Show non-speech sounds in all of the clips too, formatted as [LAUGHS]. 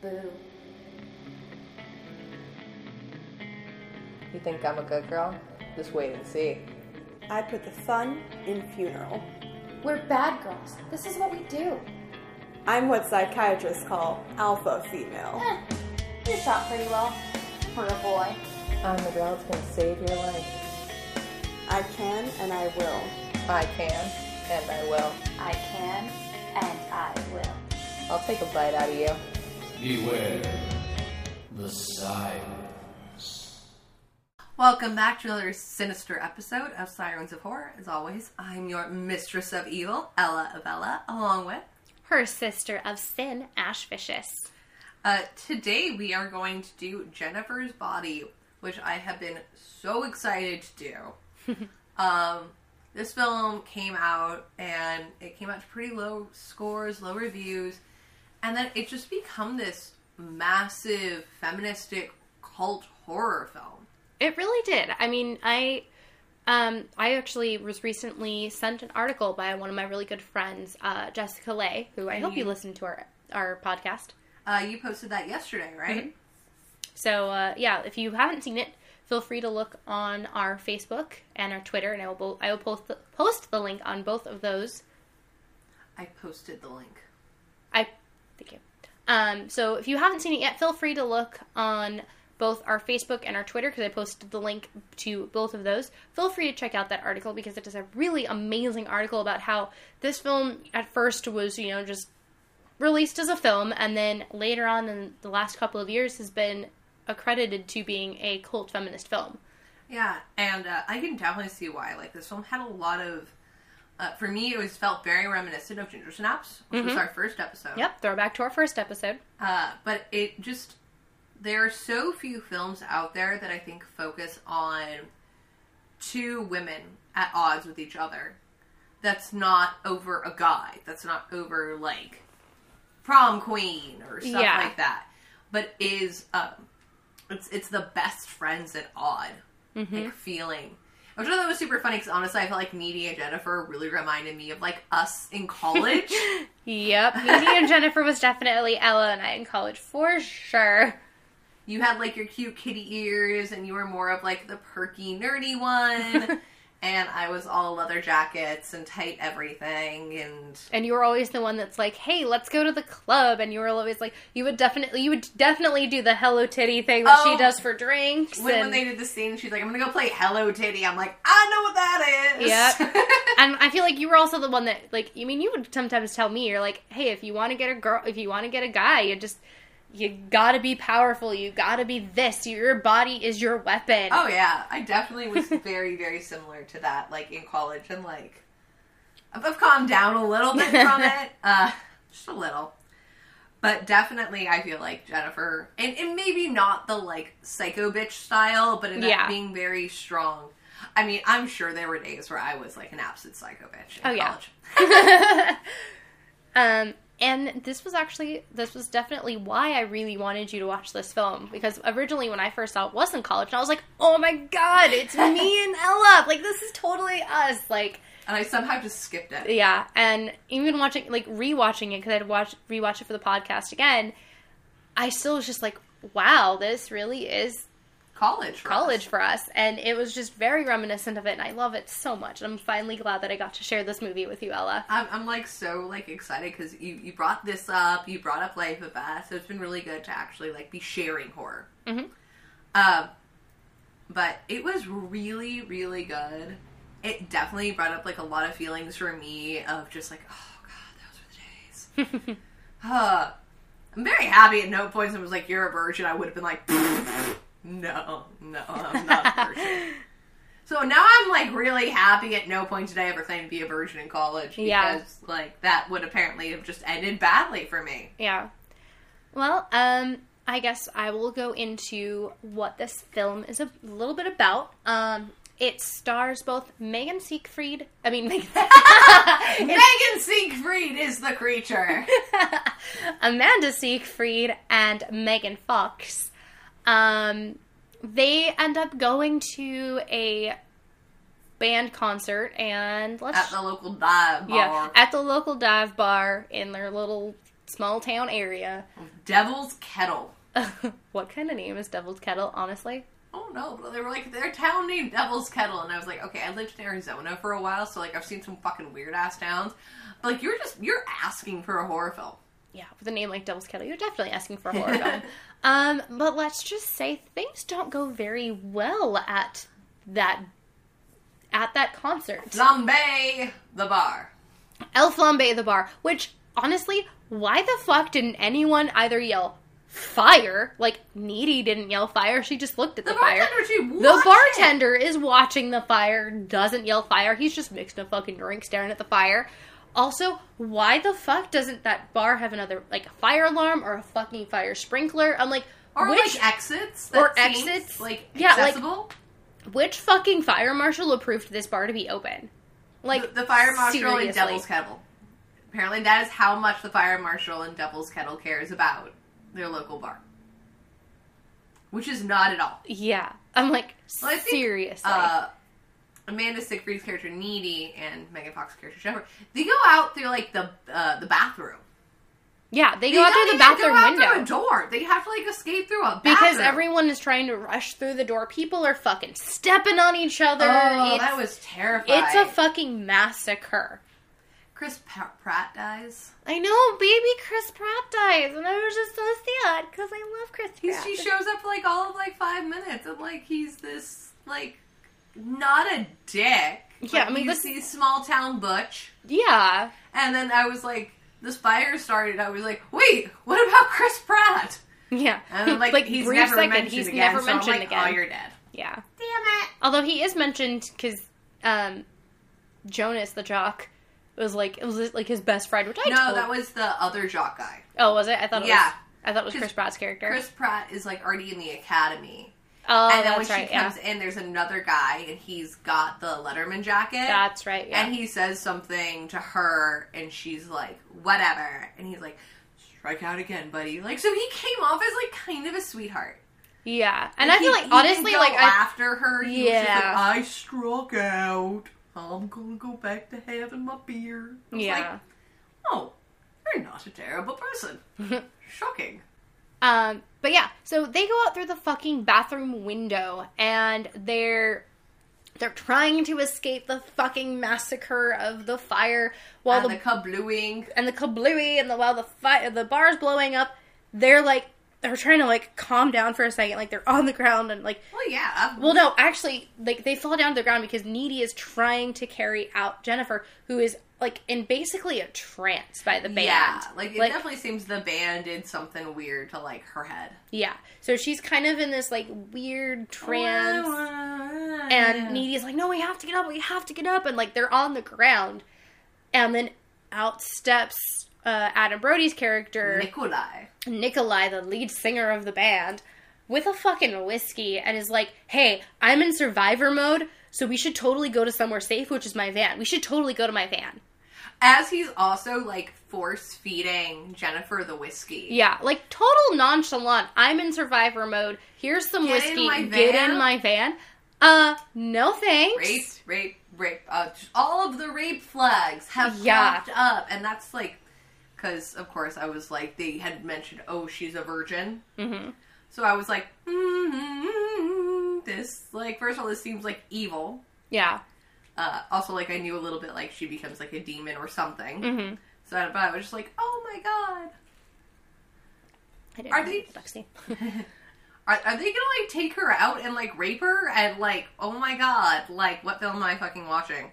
Boo. You think I'm a good girl? Just wait and see. I put the fun in funeral. We're bad girls. This is what we do. I'm what psychiatrists call alpha female. Eh, you shot pretty well. For a boy. I'm the girl that's gonna save your life. I can and I will. I can, and I will. I can, and I will. I'll take a bite out of you. Beware the sirens. Welcome back to another sinister episode of Sirens of Horror. As always, I'm your mistress of evil, Ella Avella, along with. her sister of sin, Ash Vicious. Uh, today we are going to do Jennifer's Body, which I have been so excited to do. [LAUGHS] um, this film came out and it came out to pretty low scores, low reviews, and then it just become this massive feministic cult horror film. It really did. I mean, I um, I actually was recently sent an article by one of my really good friends, uh, Jessica Lay, who I And hope you you- listen to our our podcast. Uh, you posted that yesterday, right? So uh, yeah, if you haven't seen it, feel free to look on our Facebook and our Twitter, and I will bo- I will post the, post the link on both of those. I posted the link. Thank you. Um, so if you haven't seen it yet, feel free to look on both our Facebook and our Twitter because I posted the link to both of those. Feel free to check out that article because it is a really amazing article about how this film at first was, you know, just released as a film and then later on in the last couple of years has been accredited to being a cult feminist film. Yeah, and uh, I can definitely see why. Like this film had a lot of. Uh, for me, it was felt very reminiscent of Ginger Snaps, which was our first episode. Yep, throwback to our first episode. Uh, but it just there are so few films out there that I think focus on two women at odds with each other. That's not over a guy. That's not over like prom queen or stuff Yeah. like that. But is um, it's it's the best friends at odd like feeling. Which I thought was super funny because honestly, I felt like Needy and Jennifer really reminded me of like us in college. [LAUGHS] Yep, and Jennifer was definitely Ella and I in college for sure. you had like your cute kitty ears and you were more of like the perky nerdy one [LAUGHS] and i was all leather jackets and tight everything and and you were always the one that's like, "Hey, let's go to the club." And you were always like, you would definitely, you would definitely do the Hello Titty thing that Oh. she does for drinks. when, and, when they did the scene she's like i'm gonna go play hello titty i'm like i know what that is Yeah. [LAUGHS] and I feel like you were also the one that, like, you mean you would sometimes tell me, you're like, "Hey, if you want to get a girl, if you want to get a guy, you just." You gotta be powerful. You gotta be this. Your body is your weapon. oh yeah i definitely was [LAUGHS] very very similar to that like in college and like i've, calmed down a little bit [LAUGHS] from it uh just a little but definitely i feel like jennifer and, and maybe not the like psycho bitch style but in Yeah. being very strong i mean i'm sure there were days where i was like an absolute psycho bitch in Oh, yeah. [LAUGHS] Um, and this was actually this was definitely why I really wanted you to watch this film because originally when I first saw it was in college and I was like, oh my god, it's [LAUGHS] me and Ella, like this is totally us, like and i somehow just skipped it yeah. And even watching like rewatching it because I'd watch rewatch it for the podcast again, I still was just like, wow, this really is college for college us. for us, and it was just very reminiscent of it, and I love it so much. And I'm finally glad that I got to share this movie with you, Ella. I'm, I'm like so like excited because you, you brought this up you brought up life of us so it's been really good to actually like be sharing horror Mhm. um but it was really really good it definitely brought up like a lot of feelings for me of just like oh god those were the days [LAUGHS] uh, i'm very happy at no point someone was like you're a virgin i would have been like [LAUGHS] no no i'm not a virgin so now I'm like really happy at no point did I ever claim to be a virgin in college because Yeah. like that would apparently have just ended badly for me. Yeah. Well, um, I guess I will go into what this film is a little bit about. Um, it stars both Megan Seyfried. I mean, Megan, [LAUGHS] [LAUGHS] Megan Seyfried is the creature. [LAUGHS] Amanda Seyfried and Megan Fox. Um, they end up going to a band concert and let's At the local dive bar. yeah at the local dive bar in their little small town area. Devil's Kettle. [LAUGHS] what kind of name is Devil's Kettle, honestly? Oh no, but they were like their town named Devil's Kettle, and I was like, okay, I lived in Arizona for a while, so like I've seen some fucking weird ass towns. But like you're just you're asking for a horror film. Yeah, with a name like Devil's Kettle, you're definitely asking for a [LAUGHS] horror film. Um, but let's just say things don't go very well at that at that concert. Zombie the bar. El Flambe the bar, which honestly, why the fuck didn't anyone either yell fire? Like Needy didn't yell fire, she just looked at the, The fire. The bartender is watching the fire, doesn't yell fire. He's just mixing a fucking drink, staring at the fire. Also, why the fuck doesn't that bar have another like a fire alarm or a fucking fire sprinkler? I'm like. Or which like exits. or exits. Like Yeah, like- accessible. which fucking fire marshal approved this bar to be open? Like the, the fire marshal in seriously. Devil's Kettle. Apparently, that is how much the fire marshal in Devil's Kettle cares about their local bar, which is not at all. Yeah, I'm like Well, I think, seriously. Uh, Amanda Seyfried's character Needy and Megan Fox's character Jennifer, they go out through like the uh, the bathroom. yeah, they They go out through the bathroom go out window. through a door. They have to like escape through a because everyone is trying to rush through the door. People are fucking stepping on each other. Oh, it's, that was terrifying. it's a fucking massacre. Chris Pratt dies. I know, baby Chris Pratt dies, and I was just so sad because I love Chris Pratt. he shows up for like all of like five minutes, and like he's this like not a dick. Yeah, but I mean, you this- he's small town butch. yeah, And then I was like, this fire started. I was like, wait, what about Chris Pratt? yeah. And then, [LAUGHS] like, he's brief never second, mentioned he's again. never so I'm mentioned like, again. Oh, you're dead. yeah. Damn it. Although he is mentioned because um, Jonas the jock was like it was like his best friend, which I No, told- that was the other jock guy. oh was it? I thought it Yeah. was I thought it was 'Cause Chris Pratt's character. Chris Pratt is like already in the academy. Oh, and then when she right. Yeah, comes in, there's another guy, and he's got the Letterman jacket. that's right. Yeah. And he says something to her, and she's like, whatever. And he's like, strike out again, buddy. Like, so he came off as like kind of a sweetheart. yeah, and Like, I feel he- like honestly, like I, after her, he was just like, Yeah. I struck out. I'm gonna go back to having my beer. I was like, yeah. oh, you're not a terrible person. [LAUGHS] Shocking. Um, but yeah, so they go out through the fucking bathroom window and they're they're trying to escape the fucking massacre of the fire while and the, the kablooing. and the kablooey and the while the fire the bar's blowing up. They're like they're trying to like calm down for a second, like they're on the ground and like Well, yeah. Uh, well no, actually like they fall down to the ground because Needy is trying to carry out Jennifer, who is like in basically a trance by the band. Yeah, like it definitely seems the band did something weird to like her head. Yeah. So she's kind of in this like weird trance. And Needy's like, no, we have to get up, we have to get up. And like they're on the ground. And then out steps uh, Adam Brody's character, Nikolai. Nikolai, the lead singer of the band, with a fucking whiskey and is like, hey, I'm in survivor mode, so we should totally go to somewhere safe, which is my van. We should totally go to my van. As he's also like force feeding Jennifer the whiskey. Yeah, like total nonchalant. I'm in survivor mode. Here's some Get in whiskey. my Get van? in my van. Uh, no thanks. Rape, rape, rape. Uh, all of the rape flags have Yeah. popped up, and that's like, because of course I was like, they had mentioned, oh, she's a virgin. Mm-hmm. So I was like, mm this like first of all, this seems like evil. Yeah. Uh, also, like I knew a little bit like she becomes like a demon or something. Mm-hmm. So, but I was just like, oh my god. I didn't Are they- Lexi. [LAUGHS] [LAUGHS] Are, are they gonna like take her out and like rape her and like oh my god like what film am I fucking watching?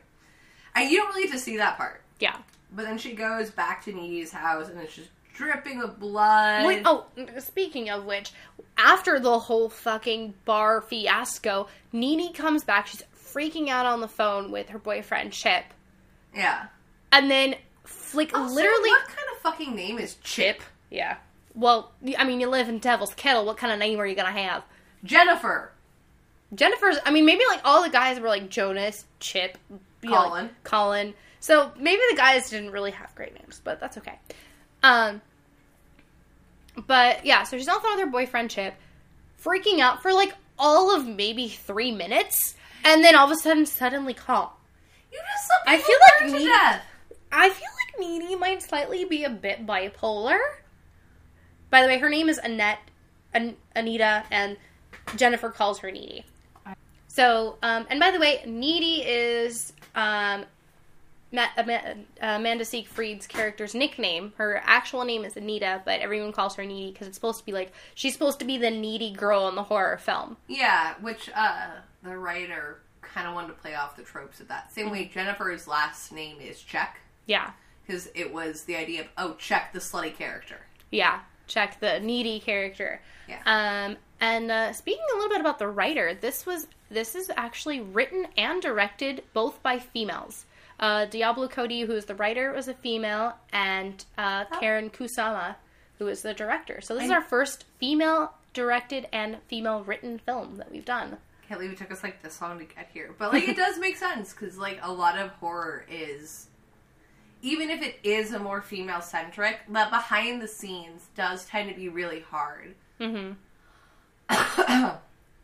And you don't really get to see that part. Yeah. But then she goes back to Needy's house and it's just dripping with blood. Wait, oh, speaking of which, after the whole fucking bar fiasco, Nini comes back. She's freaking out on the phone with her boyfriend Chip, yeah. and then flick Also, literally what kind of fucking name is Chip? Yeah. Well, I mean, you live in Devil's Kettle. What kind of name are you gonna have? Jennifer. Jennifer's. I mean, maybe like all the guys were like Jonas, Chip, know, like, Colin. Colin. So maybe the guys didn't really have great names, but that's okay. Um. But yeah, so she's on the phone with her boyfriend Chip, freaking out for like all of maybe three minutes, and then all of a sudden, suddenly calm. You just I feel like Needy- I feel like Needy might slightly be a bit bipolar. By the way, her name is Annette, An- Anita, and Jennifer calls her Needy. So, um, and by the way, Needy is um, Ma- Ama- Amanda Seyfried's character's nickname. Her actual name is Anita, but everyone calls her Needy because it's supposed to be like she's supposed to be the needy girl in the horror film. Yeah, which uh, the writer kind of wanted to play off the tropes of that. Same way Jennifer's last name is Check, Yeah, because it was the idea of, oh, Check the slutty character. yeah. Check the needy character. Yeah. Um, and uh, speaking a little bit about the writer, this was this is actually written and directed both by females. Uh, Diablo Cody, who is the writer, was a female, and uh, Karyn Kusama, who is the director. So this is our first female directed and female written film that we've done. Can't believe it took us like this long to get here, but like it [LAUGHS] does make sense because like a lot of horror is, even if it is a more female centric, the behind the scenes does tend to be really hard. Mm-hmm. [COUGHS]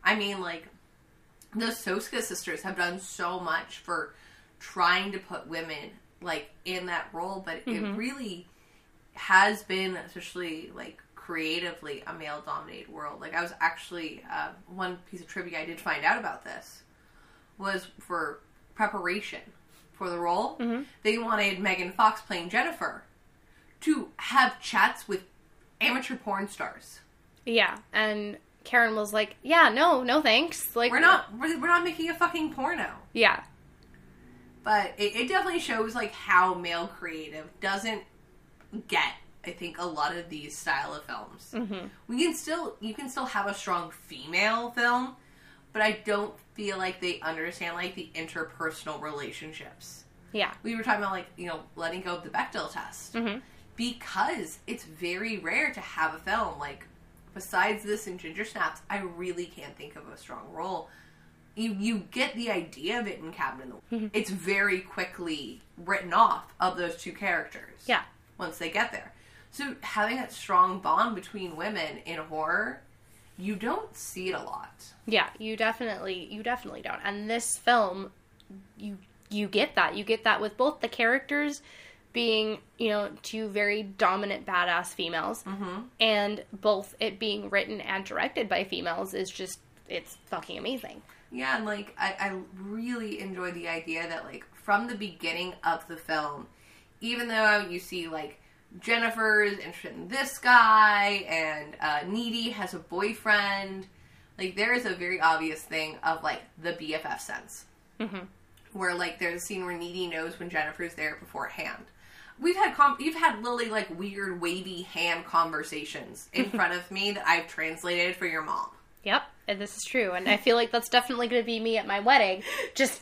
I mean, like the Soska sisters have done so much for trying to put women like in that role, but it really has been, especially like creatively, a male dominated world. Like I was actually uh, one piece of trivia I did find out about this was for preparation for the role. They wanted Megan Fox playing Jennifer to have chats with amateur porn stars. Yeah, and Karyn was like, "Yeah, no, no, thanks. Like, We're not we're, we're not making a fucking porno. Yeah, but it, it definitely shows like how male creative doesn't get i think a lot of these style of films mm-hmm. we can still you can still have a strong female film but i don't feel like they understand like the interpersonal relationships yeah, we were talking about like you know letting go of the bechdel test Mm-hmm. because it's very rare to have a film like besides this and ginger snaps i really can't think of a strong role you you get the idea of it in Cabin in the Mm-hmm. It's very quickly written off of those two characters. yeah, Once they get there, so having that strong bond between women in horror, you don't see it a lot. yeah. You definitely, you definitely don't. And this film, you you get that. You get that with both the characters being, you know, two very dominant badass females, mm-hmm. and both it being written and directed by females is just it's fucking amazing. Yeah, and like I, I really enjoy the idea that like from the beginning of the film, even though you see like Jennifer's interested in this guy and uh, Needy has a boyfriend, like there is a very obvious thing of like the BFF sense, where like there's a scene where Needy knows when Jennifer's there beforehand. We've had com- you've had Lily like weird wavy hand conversations in [LAUGHS] front of me that I've translated for your mom. Yep, and this is true, and I feel like that's definitely going to be me at my wedding. Just,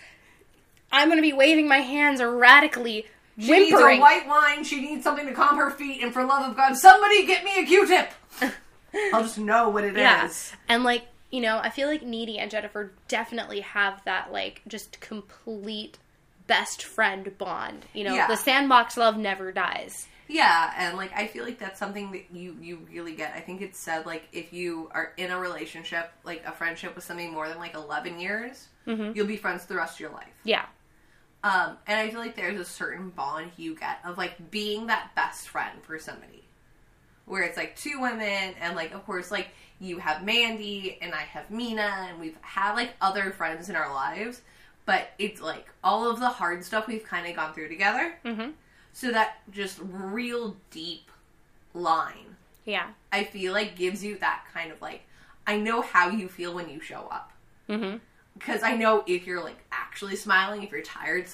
I'm going to be waving my hands erratically, She needs a white wine. She needs something to calm her feet. And for love of God, somebody get me a Q-tip. [LAUGHS] I'll just know what it is. yeah, and like you know, I feel like Needy and Jennifer definitely have that like just complete best friend bond. You know, Yeah. the sandbox love never dies. Yeah, and like I feel like that's something that you you really get. I think it's said like if you are in a relationship, like a friendship with somebody more than like eleven years, mm-hmm. you'll be friends the rest of your life. Yeah, Um, and I feel like there's a certain bond you get of like being that best friend for somebody. Where it's like two women and like of course like you have Mandy and I have Mina and we've had like other friends in our lives, but it's like all of the hard stuff we've kind of gone through together. Mm-hmm. So that just real deep line, yeah, I feel like gives you that kind of like I know how you feel when you show up mm-hmm. Because I know if you're like actually smiling, if you're tired.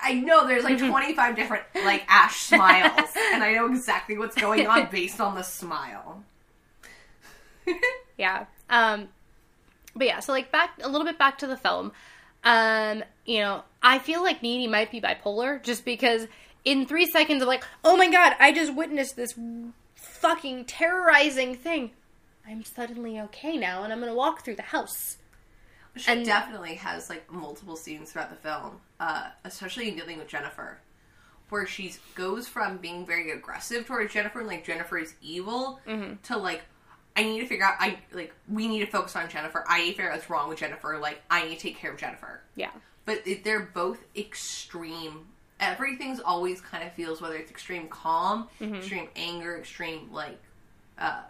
I know there's like 25 different like Ash [LAUGHS] smiles, and I know exactly what's going on [LAUGHS] based on the smile. [LAUGHS] yeah. Um, but yeah, so like back a little bit back to the film. Um, you know, I feel like Needy might be bipolar just because in three seconds of like, oh my god, I just witnessed this fucking terrorizing thing. I'm suddenly okay now, and I'm gonna walk through the house. She And- definitely has like multiple scenes throughout the film, uh, especially in dealing with Jennifer, where she goes from being very aggressive towards Jennifer and like Jennifer is evil to like I need to figure out I like we need to focus on Jennifer. I need to figure out what's wrong with Jennifer. Like I need to take care of Jennifer. Yeah, but it, they're both extreme everything's always kind of feels whether it's extreme calm, Mm-hmm. extreme anger, extreme like uh,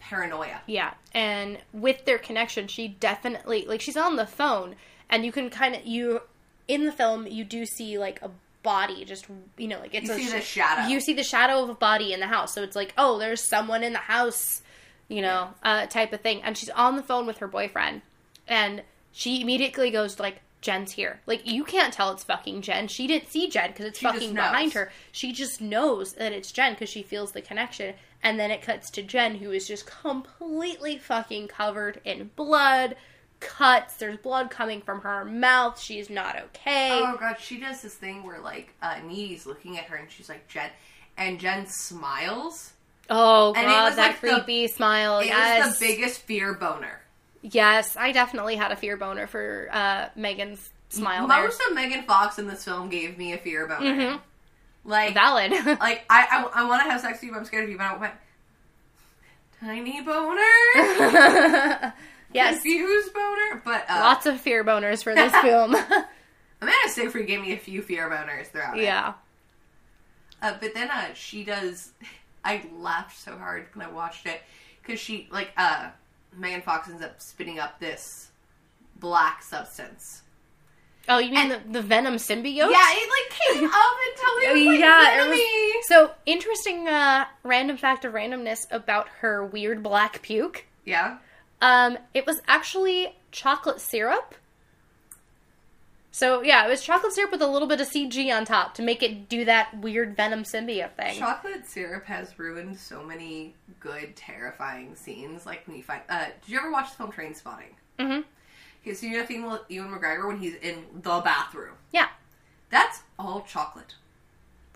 paranoia. Yeah, and with their connection, she definitely like she's on the phone, and you can kind of you in the film you do see like a body just you know like it's You a see the shadow. You see the shadow of a body in the house, so it's like oh, there's someone in the house, you know, uh, type of thing. And she's on the phone with her boyfriend, and she immediately goes like. Jen's here. Like you can't tell it's fucking Jen. She didn't see Jen because it's She fucking behind her. She just knows that it's Jen because she feels the connection. And then it cuts to Jen, who is just completely fucking covered in blood, cuts. There's blood coming from her mouth. She's not okay. Oh god, she does this thing where like uh, Needy's looking at her and she's like Jen, and Jen smiles. Oh And it god, was that like the- creepy smile. It yes, was the biggest fear boner. yes, I definitely had a fear boner for uh, Megan's smile. there. Most of Megan Fox in this film gave me a fear boner. Mhm. Like, Valid. [LAUGHS] like I, I, I want to have sex with you, but I'm scared of you. But I went tiny boner, [LAUGHS] yes, confused boner. But uh, lots of fear boners for this [LAUGHS] film. Amanda Seyfried gave me a few fear boners throughout it. yeah. Uh, but then uh, she does. I laughed so hard when I watched it because she like uh, Megan Fox ends up spitting up this black substance. Oh, you mean the, the Venom symbiote? Yeah, it like came [LAUGHS] up and totally was like yeah, it was- So interesting uh, random fact of randomness about her weird black puke. Yeah. Um, it was actually chocolate syrup. So yeah, it was chocolate syrup with a little bit of CG on top to make it do that weird venom symbiote thing. Chocolate syrup has ruined so many good, terrifying scenes. Like when you find. Uh, did you ever watch the film Trainspotting? Mhm. Okay, so you know Ewan Ewan McGregor when he's in the bathroom. yeah. That's all chocolate.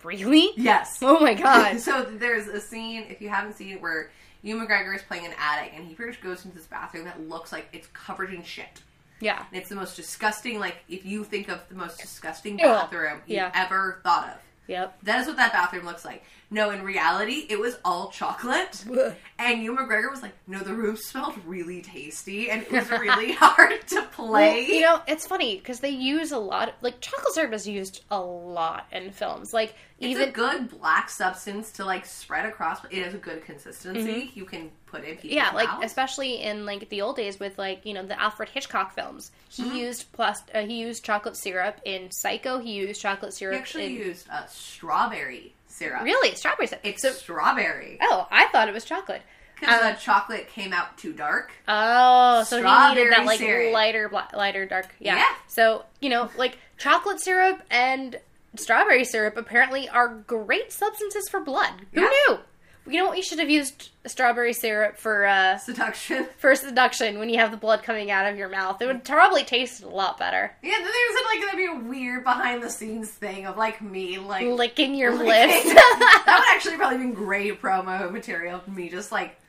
Really? Yes. [LAUGHS] Oh my god. [LAUGHS] so there's a scene, if you haven't seen it, where Ewan McGregor is playing an addict, and he pretty much goes into this bathroom that looks like it's covered in shit. yeah. And it's the most disgusting, like, if you think of the most disgusting bathroom you've Yeah. ever thought of. Yep. That is what that bathroom looks like. No, in reality, it was all chocolate. [LAUGHS] And Ewan McGregor was like, no, the room smelled really tasty, and it was [LAUGHS] really hard to play. Well, you know, it's funny because they use a lot. Of, like chocolate syrup is used a lot in films. Like it's even a good black substance to like spread across. but It has a good consistency. You can put in Mm-hmm. yeah, like especially in like the old days with like you know the Alfred Hitchcock films. He Mm-hmm. used plus uh, he used chocolate syrup in Psycho. He used chocolate He syrup. actually in... used uh, strawberry syrup. really strawberry syrup. It's so strawberry oh, I thought it was chocolate. because Um, the chocolate came out too dark. Oh, so he needed Strawberry that like syrup. lighter, lighter, dark. Yeah. Yeah. So you know, like chocolate syrup and strawberry syrup apparently are great substances for blood. Who Yeah. knew? You know what? You should have used strawberry syrup for uh, Seduction. for seduction when you have the blood coming out of your mouth. It would probably taste a lot better. Yeah, then there's like gonna be a weird behind the scenes thing of like me like Licking your licking- lips. [LAUGHS] that would actually probably been great promo material for me, just like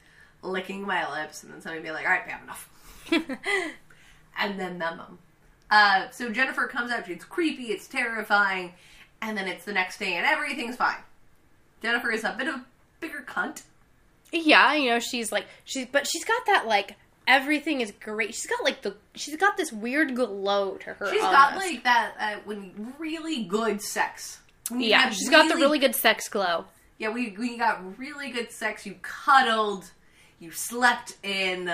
licking my lips, and then somebody be like, "All right, we have enough," [LAUGHS] and then numb them. Uh, so Jennifer comes out. It's creepy. It's terrifying, and then it's the next day, and everything's fine. Jennifer is a bit of a bigger cunt. yeah, you know, she's like she's but she's got that like everything is great. She's got like the she's got this weird glow to her. She's got like that uh, when really good sex. Yeah, she's got the really good sex glow. Yeah, we we got really good sex. You cuddled, you slept in.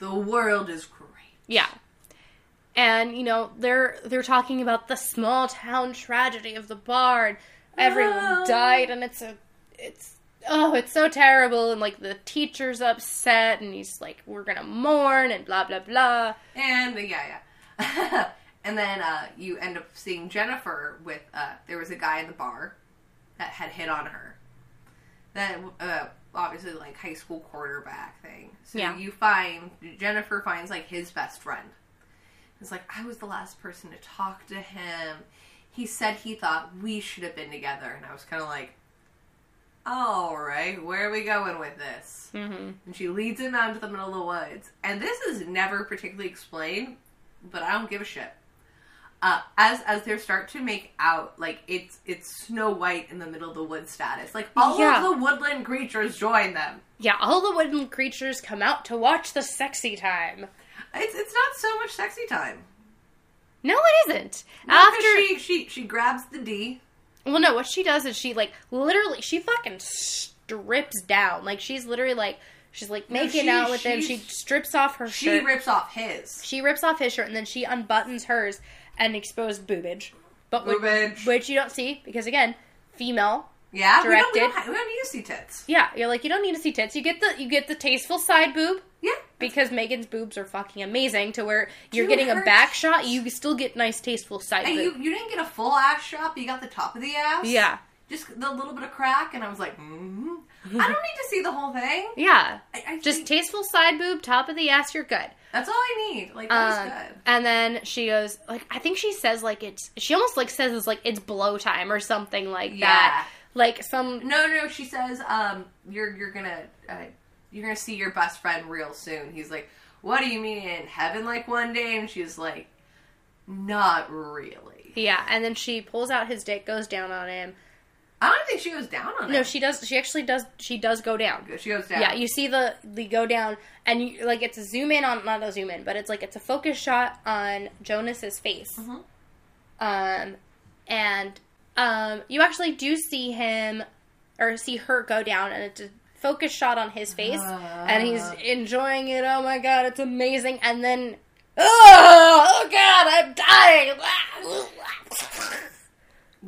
The world is great. Yeah. And you know, they're they're talking about the small town tragedy of the bar and everyone died and it's a it's oh, it's so terrible and like the teacher's upset and he's like we're to mourn and blah blah blah. And uh, yeah, yeah. [LAUGHS] and then uh, you end up seeing Jennifer with. Uh, there was a guy in the bar that had hit on her. That uh, obviously like high school quarterback thing. So Yeah. you find Jennifer finds like his best friend. It's like I was the last person to talk to him. He said he thought we should have been together, and I was kind of like, "All right, where are we going with this?" Mhm. and she leads him out into the middle of the woods. And this is never particularly explained, but I don't give a shit. Uh, as as they start to make out, like it's it's Snow White in the middle of the woods status. Like all Yeah. of the woodland creatures join them. Yeah, all the woodland creatures come out to watch the sexy time. It's it's not so much sexy time. No, it isn't. No, After she she she grabs the D Well, no, what she does is she like literally she fucking strips down. Like she's literally like she's like No, making she- out with him. She strips off her She shirt. rips off his. she rips off his shirt and then she unbuttons hers and exposed boobage. But which- Boobage. which you don't see because again, female. Yeah, we don't, we, Directed. don't, we don't need to see tits. Yeah, you're like you don't need to see tits. You get the you get the tasteful side boob Yeah, because Megan's boobs are fucking amazing. To where you're Dude, getting a back shot, you still get nice tasteful side and you boob. you didn't get a full ass shot, but you got the top of the ass. Yeah, just the little bit of crack, and I was like, mm I don't need to see the whole thing. [LAUGHS] yeah. I, I Just think tasteful side boob, top of the ass, you're good. that's all I need. Like that's Um, good. and then she goes like I think she says like it's she almost like says it's like it's blow time or something like Yeah. that. Like some No, no, she says, um, you're you're gonna uh, you're gonna see your best friend real soon. He's like, what do you mean in heaven? Like one day, and she's like, not really. yeah, and then she pulls out his dick, goes down on him. I don't think she goes down on him. No, it. she does. She actually does. She does go down. she goes down. Yeah, you see the the go down, and you like it's a zoom in on not a zoom in, but it's like it's a focus shot on Jonas's face. Mhm. Um, and um, you actually do see him or see her go down, and it's a focus shot on his face, and he's enjoying it. Oh my god, it's amazing! And then, oh, oh god, I'm dying.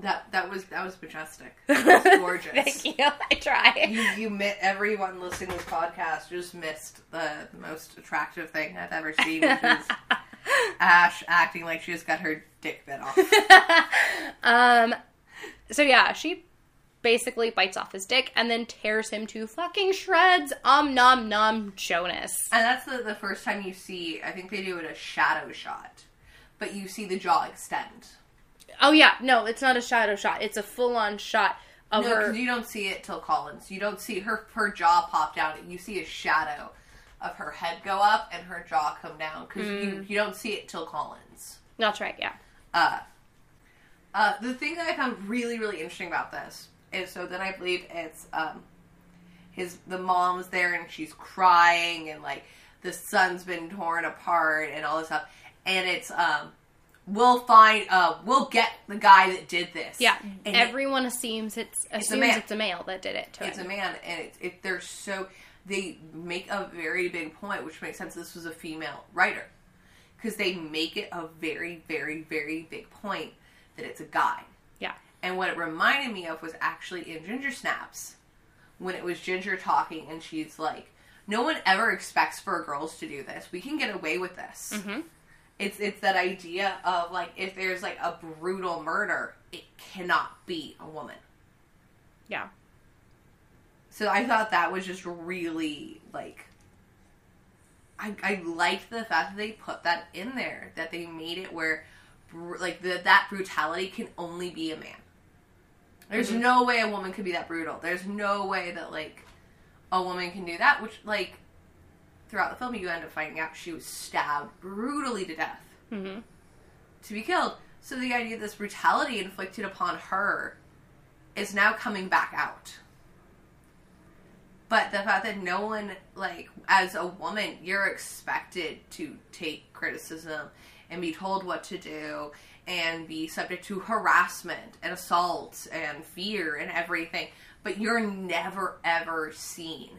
that that was that was majestic. [LAUGHS] That was gorgeous. Thank you. [LAUGHS] I try. You, you mi- everyone listening to this podcast just missed the most attractive thing I've ever seen, which is [LAUGHS] Ash acting like she just got her dick bit off. Um, so yeah, she basically bites off his dick and then tears him to fucking shreds. Um, nom nom, Jonas. And that's the, the first time you see, I think they do it a shadow shot, but you see the jaw extend. Oh yeah, no, it's not a shadow shot. It's a full on shot of No, her. you don't see it till Colin's. You don't see her her jaw pop down. You see a shadow of her head go up and her jaw come down because you you don't see it till Colin's. That's right. Yeah. Uh, uh, the thing that I found really really interesting about this is so then I believe it's um his the mom's there and she's crying and like the son's been torn apart and all this stuff. And it's um we'll find uh we'll get the guy that did this. Yeah. and it- Everyone assumes it's assumes man. it's a male that did it it's a man and it, it they're so they make a very big point which makes sense this was a female writer. Because they make it a very very very big point that it's a guy Yeah. and what it reminded me of was actually in ginger snaps when it was ginger talking and she's like no one ever expects for girls to do this we can get away with this Mhm. it's it's that idea of like if there's like a brutal murder it cannot be a woman Yeah. so I thought that was just really like I I liked the fact that they put that in there that they made it where like the, that brutality can only be a man. There's Mhm. no way a woman could be that brutal. There's no way that like a woman can do that. Which like throughout the film you end up finding out she was stabbed brutally to death Mm-hmm. to be killed. So the idea of this brutality inflicted upon her is now coming back out. But the fact that no one, like, as a woman, you're expected to take criticism and be told what to do and be subject to harassment and assault and fear and everything. But you're never, ever seen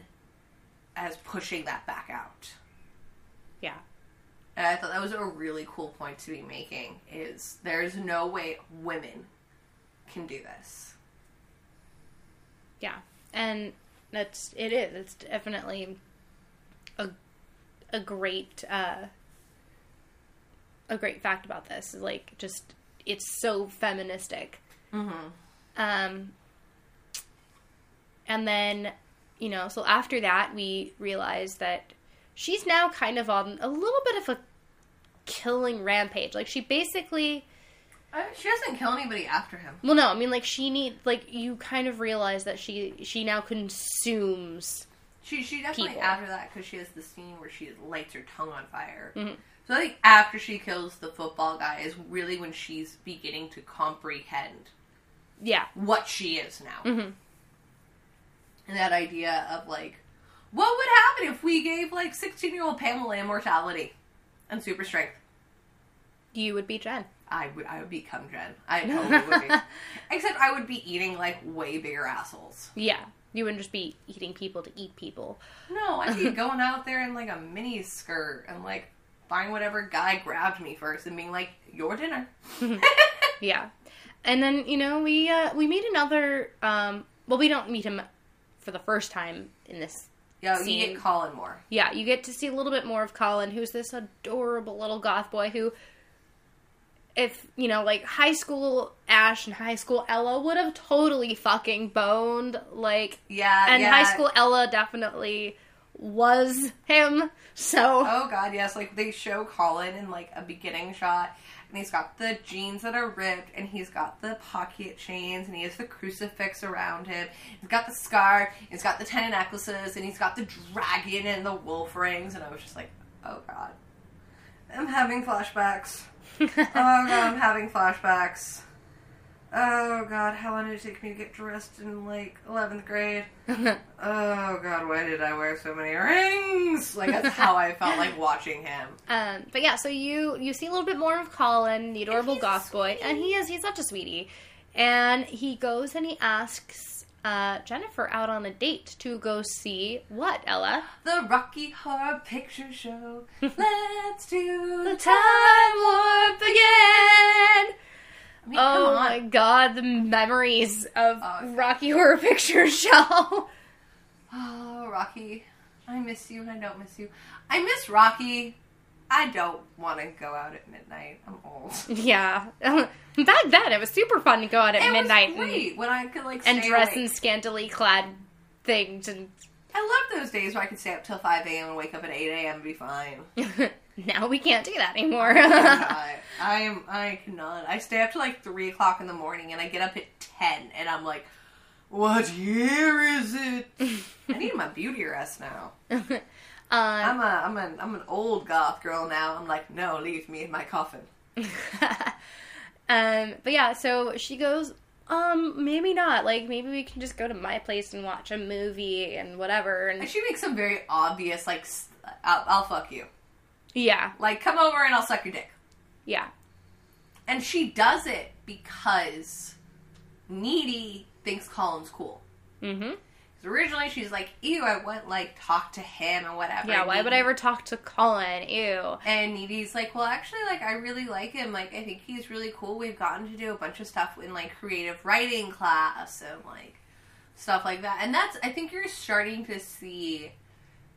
as pushing that back out. Yeah. And I thought that was a really cool point to be making is there's no way women can do this. Yeah. And that's it is. It's definitely a a great uh a great fact about this. is Like just it's so feministic. Mm-hmm. Um and then, you know, so after that we realize that she's now kind of on a little bit of a killing rampage. Like she basically she doesn't kill anybody after him. well no, I mean like she need like you kind of realize that she she now consumes She she definitely People. after that because she has the scene where she lights her tongue on fire. Mhm. So I think after she kills the football guy is really when she's beginning to comprehend yeah. what she is now. Mhm. And that idea of like, what would happen if we gave like sixteen year old Pamela immortality and super strength? You would be Jen. I would I would become Jen. I [LAUGHS] totally would be. Except I would be eating like way bigger assholes. Yeah. You wouldn't just be eating people to eat people. No, I'd be [LAUGHS] going out there in like a mini skirt and like find whatever guy grabbed me first and being like, "Your dinner." [LAUGHS] Yeah. And then, you know, we uh we meet another um well we don't meet him for the first time in this Yo, you get Colin more. Yeah, you get to see a little bit more of Colin, who's this adorable little goth boy who, if, you know, like high school Ash and high school Ella would have totally fucking boned. Like, Yeah, and yeah. high school Ella definitely was him. So, Oh god, yes. Like they show Colin in like a beginning shot, and he's got the jeans that are ripped, and he's got the pocket chains, and he has the crucifix around him. He's got the scar, he's got the ten necklaces, and he's got the dragon and the wolf rings. And I was just like, oh god, I'm having flashbacks. [LAUGHS] oh god, I'm having flashbacks. Oh god, how long did it take me to get dressed in like 11th grade? [LAUGHS] Oh god, why did I wear so many rings? Like that's how I felt like [LAUGHS] watching him. um, but yeah, so you you see a little bit more of Colin, the adorable goth boy, and he is he's such a sweetie. And he goes and he asks uh, Jennifer out on a date to go see what Ella. The Rocky Horror Picture Show. [LAUGHS] Let's do the time warp again. I mean, Oh my god, the memories of Oh. Rocky Horror [LAUGHS] Picture Show. Oh, Rocky. I miss you and I don't miss you. I miss Rocky. I don't want to go out at midnight. I'm old. yeah. [LAUGHS] Back then, it was super fun to go out at It midnight was great when I could like and, and dress awake. in scantily clad things. And I love those days where I could stay up till 5 a.m. and wake up at 8 a.m. and be fine. [LAUGHS] [LAUGHS] now we can't do that anymore. I, [LAUGHS] I am. I cannot. I stay up till like three o'clock in the morning, and I get up at ten, and I'm like, "What year is it?" [LAUGHS] I need my beauty rest now. um, I'm a. I'm an. I'm an old goth girl now. I'm like, no, leave me in my coffin. um, but yeah, so she goes, um, maybe not. Like, maybe we can just go to my place and watch a movie and whatever. And And she makes some very obvious like, I'll, I'll fuck you. Yeah, Like, come over and I'll suck your dick. yeah, And she does it because Needy thinks Colin's cool. mm-hmm. originally she's like, ew, I wouldn't like talk to him or whatever. Yeah, why would I ever talk to Colin? Ew. And Needy's like, well, actually, like, I really like him. Like, I think he's really cool. We've gotten to do a bunch of stuff in, like, creative writing class and, like, stuff like that. And that's, I think you're starting to see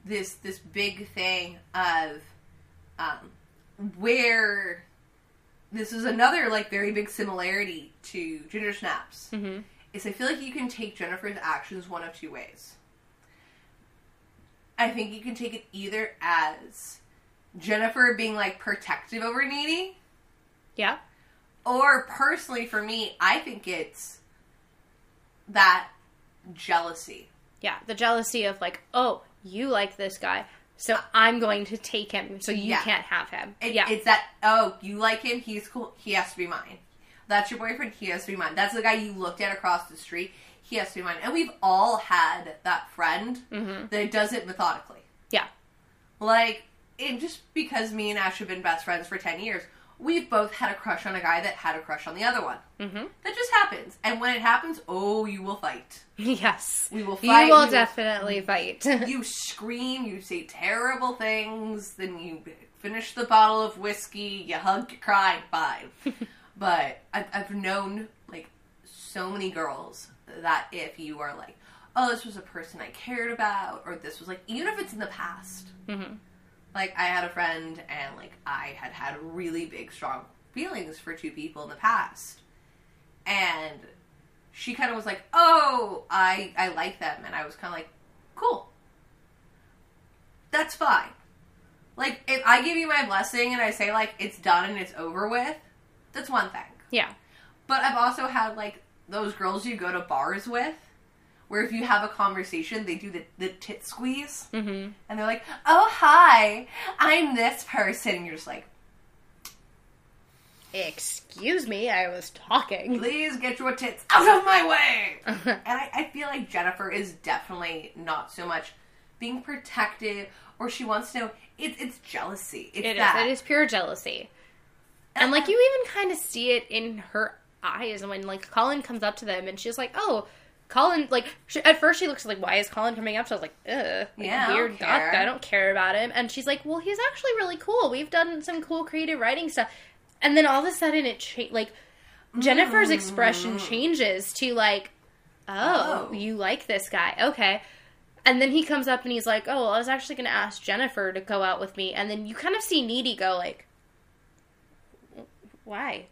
this, this big thing of, um, where this is another, like, very big similarity to Ginger Snaps. Mm-hmm. Is I feel like you can take Jennifer's actions one of two ways. I think you can take it either as Jennifer being like protective over Needy, Yeah. or personally for me, I think it's that jealousy. Yeah, the jealousy of like, oh, you like this guy, so I'm going to take him, so you Yeah. can't have him. It, yeah, It's that, oh, you like him, he's cool, he has to be mine. That's your boyfriend, he has to be mine. That's the guy you looked at across the street, he has to be mine. And we've all had that friend Mhm. that does it methodically. yeah, Like, and just because me and Ash have been best friends for 10 years, we've both had a crush on a guy that had a crush on the other one. mm-hmm. That just happens. And when it happens, oh, you will fight. yes. We will You fight. will we definitely [LAUGHS] fight. You scream, you say terrible things, then you finish the bottle of whiskey, you hug, you cry, fine. [LAUGHS] but I've, I've known, like, so many girls that if you are like, oh, this was a person I cared about, or this was like, even if it's in the past, Mhm. Like, I had a friend and, like, I had had really big, strong feelings for two people in the past. And she kind of was like, "Oh, I I like them," and I was kind of like, "Cool, that's fine." Like if I give you my blessing and I say like it's done and it's over with, that's one thing. yeah, But I've also had like those girls you go to bars with, where if you have a conversation, they do the the tit squeeze, mm-hmm. and they're like, "Oh hi, I'm this person." And you're just like, Excuse me, I was talking. "Please get your tits out of my way." [LAUGHS] And I, I feel like Jennifer is definitely not so much being protective or she wants to know. It's it's jealousy. It's It is. that. It is pure jealousy. And like you even kind of see it in her eyes when like Colin comes up to them and she's like, "Oh, Colin." Like she, at first she looks like, "Why is Colin coming up?" So I was like, "Ugh, like, Yeah, I weird goth guy. I don't care about him." And she's like, "Well, he's actually really cool. We've done some cool creative writing stuff." And then all of a sudden it cha- like Jennifer's expression mm. changes to like, "Oh, Oh. you like this guy? Okay." And then he comes up and he's like, "Oh, well, I was actually going to ask Jennifer to go out with me." And then you kind of see Needy go like, "Why?"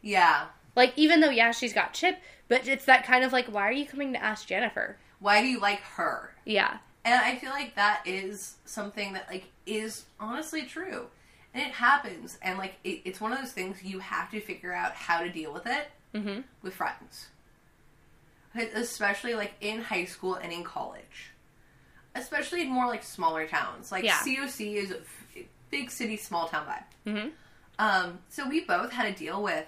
Yeah. Like, even though, yeah, she's got Chip, but it's that kind of like, why are you coming to ask Jennifer? Why do you like her? Yeah. And I feel like that is something that like is honestly true. And it happens and like it, it's one of those things you have to figure out how to deal with it Mm-hmm. with friends. Especially like in high school and in college. Especially in more like smaller towns. Like Yeah. COC is a f- big city, small town vibe. Mm-hmm. Um, so we both had to deal with,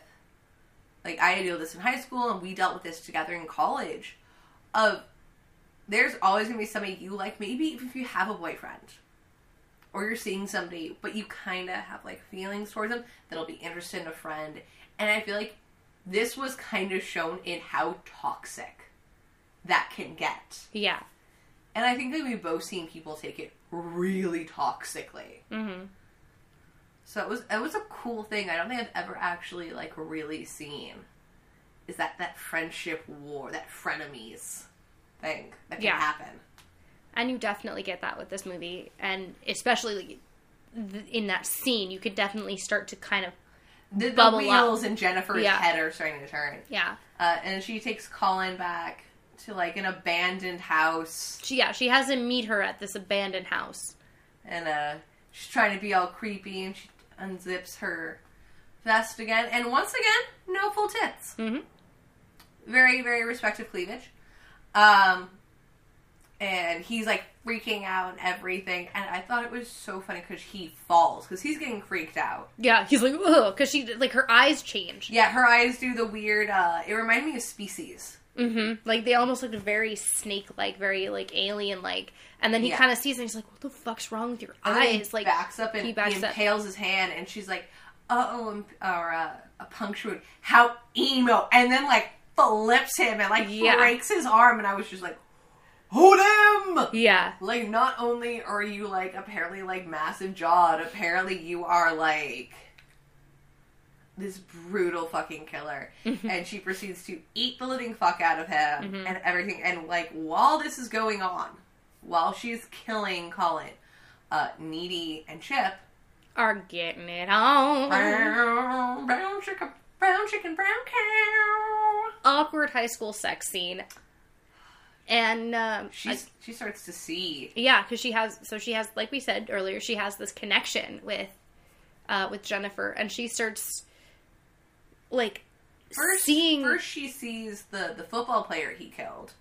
like, I had to deal with this in high school, and we dealt with this together in college. Of there's always gonna be somebody you like, maybe even if you have a boyfriend, or you're seeing somebody, but you kind of have like feelings towards them that'll be interested in a friend, and I feel like this was kind of shown in how toxic that can get, Yeah. and I think that we've both seen people take it really toxically. Mm-hmm. So it was it was a cool thing. I don't think I've ever actually like really seen is that that friendship war, that frenemies thing that can Yeah. happen. And you definitely get that with this movie. And especially in that scene, you could definitely start to kind of, The, the Bubble up. wheels in Jennifer's Yeah. head are starting to turn, yeah. uh, and she takes Colin back to like an abandoned house, She, yeah, she has him meet her at this abandoned house. and uh, she's trying to be all creepy, and she unzips her vest again, and once again, no full tits. Mm-hmm. very very respective cleavage um and he's like freaking out and everything and i thought it was so funny because he falls because he's getting freaked out Yeah, he's like, ugh, because she, like, her eyes change. yeah her eyes do the weird uh it reminded me of species Mm-hmm. Like, they almost looked very snake-like, very, like, alien-like. And then he Yeah. kind of sees and he's like, what the fuck's wrong with your and eyes? he Like, backs up and he he, backs up. impales his hand and she's like uh-oh imp- or uh, a puncture wound how emo and then like flips him and like Yeah. breaks his arm and i was just like hold him yeah. like not only are you like apparently like massive jawed, apparently you are like this brutal fucking killer. and she proceeds to eat the living fuck out of him and everything. And like while this is going on, while she's killing Colin, uh, Needy and Chip, Are getting it on. brown, brown chicken, brown chicken, brown cow. Awkward high school sex scene. And, um, She's she starts to see. Yeah, because she has. So she has, like we said earlier, she has this connection with, uh, with Jennifer, and she starts, like, First, seeing. first she sees the the football player he killed,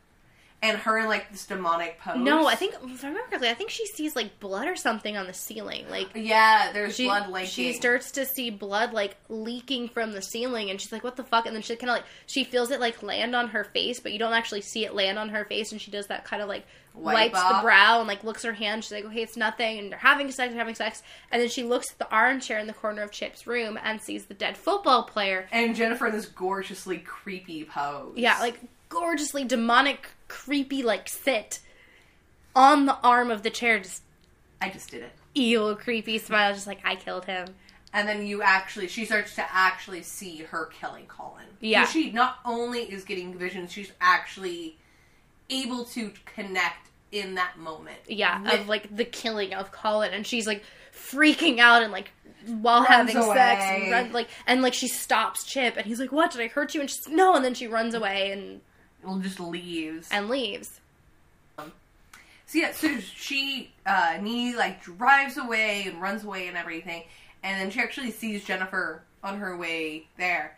and her in like this demonic pose. no, I think if I remember correctly, I think she sees like blood or something on the ceiling. Like yeah, there's she, blood leaking. she starts to see blood like leaking from the ceiling, and she's like, "What the fuck?" And then she kind of like she feels it like land on her face, but you don't actually see it land on her face, and she does that kind of like Wipe wipes the brow and like looks at her hand. She's like, "Okay, it's nothing," and they're having sex, they're having sex, and then she looks at the armchair in the corner of Chip's room and sees the dead football player. and Jennifer in this gorgeously creepy pose. Yeah, like gorgeously demonic, creepy, like sit on the arm of the chair, just I just did it. evil, creepy smile, just like I killed him. And then you actually, she starts to actually see her killing Colin. Yeah. So she not only is getting visions, she's actually able to connect in that moment. Yeah, With- of like the killing of Colin, and she's like freaking out and like while Runs having sex, and run, like and like she stops Chip, and he's like, "What? Did I hurt you?" And she's no, and then she runs away and Well, just leaves. and leaves. So yeah, so she uh Nee like drives away and runs away and everything, and then she actually sees Jennifer on her way there.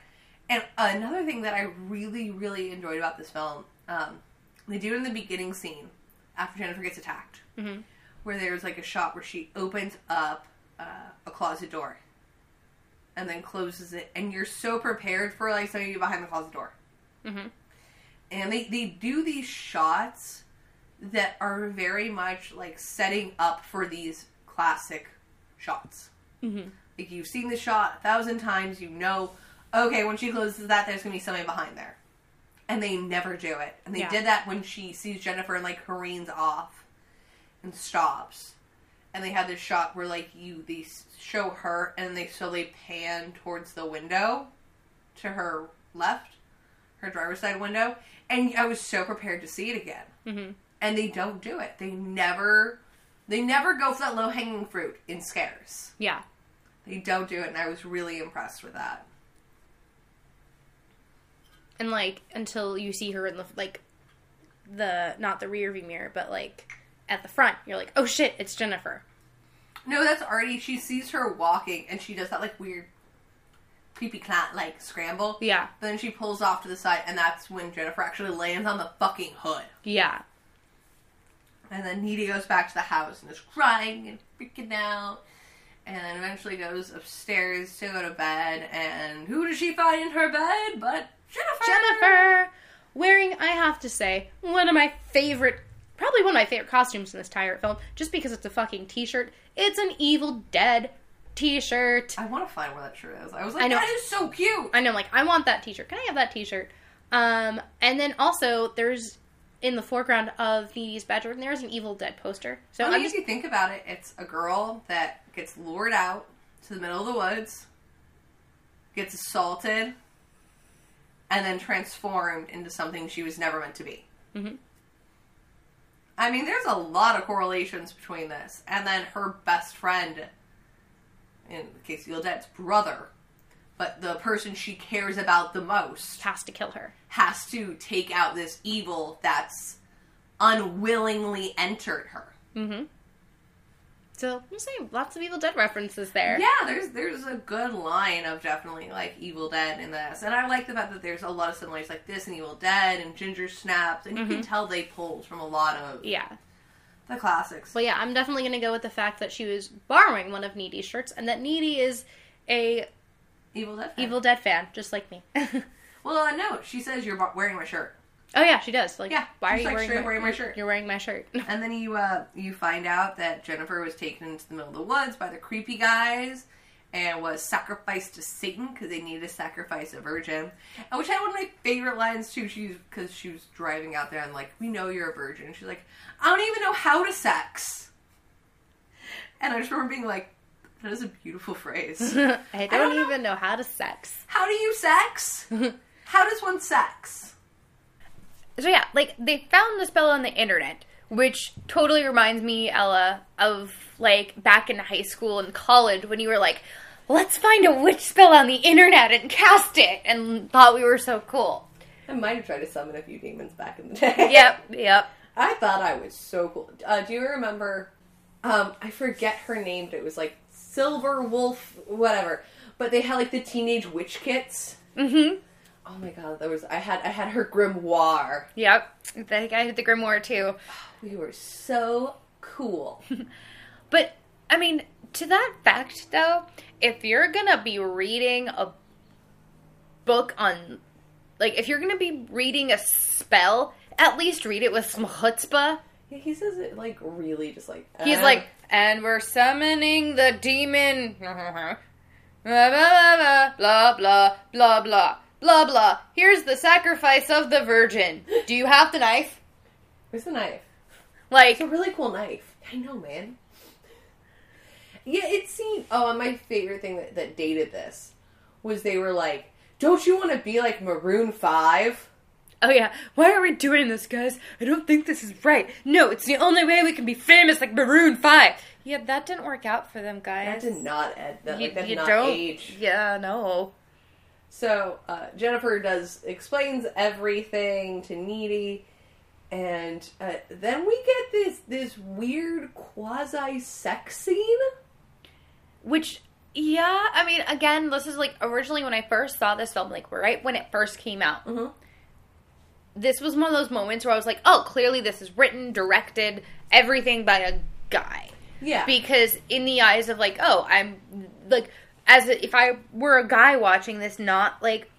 And another thing that I really, really enjoyed about this film, um, they do it in the beginning scene after Jennifer gets attacked, Mhm. where there's like a shot where she opens up uh, a closet door and then closes it, and you're so prepared for like somebody behind the closet door. hmm and they, they do these shots that are very much like setting up for these classic shots Mm-hmm. Like you've seen the shot a thousand times, you know, okay, when she closes that, there's gonna be somebody behind there, and they never do it. And they Yeah. did that when she sees Jennifer and like careens off and stops, and they had this shot where like you they show her and they slowly pan towards the window to her left, her driver's side window, and I was so prepared to see it again. Mm-hmm. And they don't do it. They never, they never go for that low hanging fruit in scares. Yeah. They don't do it, and I was really impressed with that. And like until you see her in the like the not the rear view mirror, but like at the front, you're like, oh shit, it's Jennifer. No, that's already. She sees her walking, and she does that like weird, creepy cat like scramble. Yeah. Then she pulls off to the side, and that's when Jennifer actually lands on the fucking hood. Yeah. And then Needy goes back to the house and is crying and freaking out. And then eventually goes upstairs to go to bed. And who does she find in her bed but Jennifer? Jennifer wearing, I have to say, one of my favorite, probably one of my favorite costumes in this entire film, just because it's a fucking t-shirt. It's an Evil Dead t-shirt. I want to find where that shirt is. I was like, I know. that is so cute. I know, like, I want that t-shirt. Can I have that t-shirt? Um, and then also, there's in the foreground of Needy's bedroom, there's an Evil Dead poster. So I I'm mean, just if you think about it, it's a girl that gets lured out to the middle of the woods, gets assaulted, and then transformed into something she was never meant to be. Mhm. I mean, there's a lot of correlations between this. And then her best friend, in the case of Dead's brother, but the person she cares about the most, has to kill her. has to take out this evil that's unwillingly entered her. Mm-hmm. So I'm saying lots of Evil Dead references there. Yeah, there's there's a good line of definitely like Evil Dead in this, and I like the fact that there's a lot of similarities like this and Evil Dead and Ginger Snaps, and you can tell they pulled from a lot of Yeah. the classics. But yeah, I'm definitely going to go with the fact that she was borrowing one of Needy's shirts and that Needy is a Evil Dead. fan. Evil Dead fan, just like me. [LAUGHS] Well, uh, no, she says you're wearing my shirt, yeah, she does. Like, Yeah, why are you like, wearing, my, wearing my shirt. You're wearing my shirt. [LAUGHS] and then you uh you find out that Jennifer was taken into the middle of the woods by the creepy guys. And was sacrificed to Satan because they needed to sacrifice a virgin. And which had one of my favorite lines too. She's because she was driving out there and like, we know you're a virgin. She's like, I don't even know how to sex. And I just remember being like, that is a beautiful phrase. [LAUGHS] I don't, don't know. even know how to sex. how do you sex? [LAUGHS] how does one sex? So yeah, like they found the spell on the internet, which totally reminds me, Ella, of like back in high school and college when you were like, let's find a witch spell on the internet and cast it, and thought we were so cool. I might have tried to summon a few demons back in the day. [LAUGHS] Yep, yep. I thought I was so cool. Uh, do you remember? Um, I forget her name, but it was like Silver Wolf, whatever. But they had like the teenage witch kits. Mm-hmm. Oh my god, there was I had I had her grimoire. Yep, I think I had the grimoire too. We were so cool. [LAUGHS] but I mean, to that fact though, if you're gonna be reading a book on, like, if you're gonna be reading a spell, at least read it with some chutzpah. Yeah, he says it like really just like he's like, and we're summoning the demon. [LAUGHS] blah blah blah blah blah blah blah. blah blah. Blah. Here's the sacrifice of the virgin. Do you have the knife? "Where's the knife?" Like, It's a really cool knife. I know, man. Yeah, it seemed. Oh, and my favorite thing that, that dated this was they were like, "Don't you want to be like Maroon 5? oh yeah, why are we doing this, guys? I don't think this is right. No, it's the only way we can be famous like Maroon 5. Yeah, that didn't work out for them, guys. That did not ed- that, You, like, that did you not don't. age. Yeah, no. So uh, Jennifer does explains everything to Needy, and uh, then we get this this weird quasi sex scene. Which, yeah, I mean, again, this is like originally when I first saw this film, like right when it first came out. Mhm. This was one of those moments where I was like, oh, clearly this is written, directed, everything by a guy. Yeah, Because in the eyes of like, oh, I'm like, as if I were a guy watching this, not like,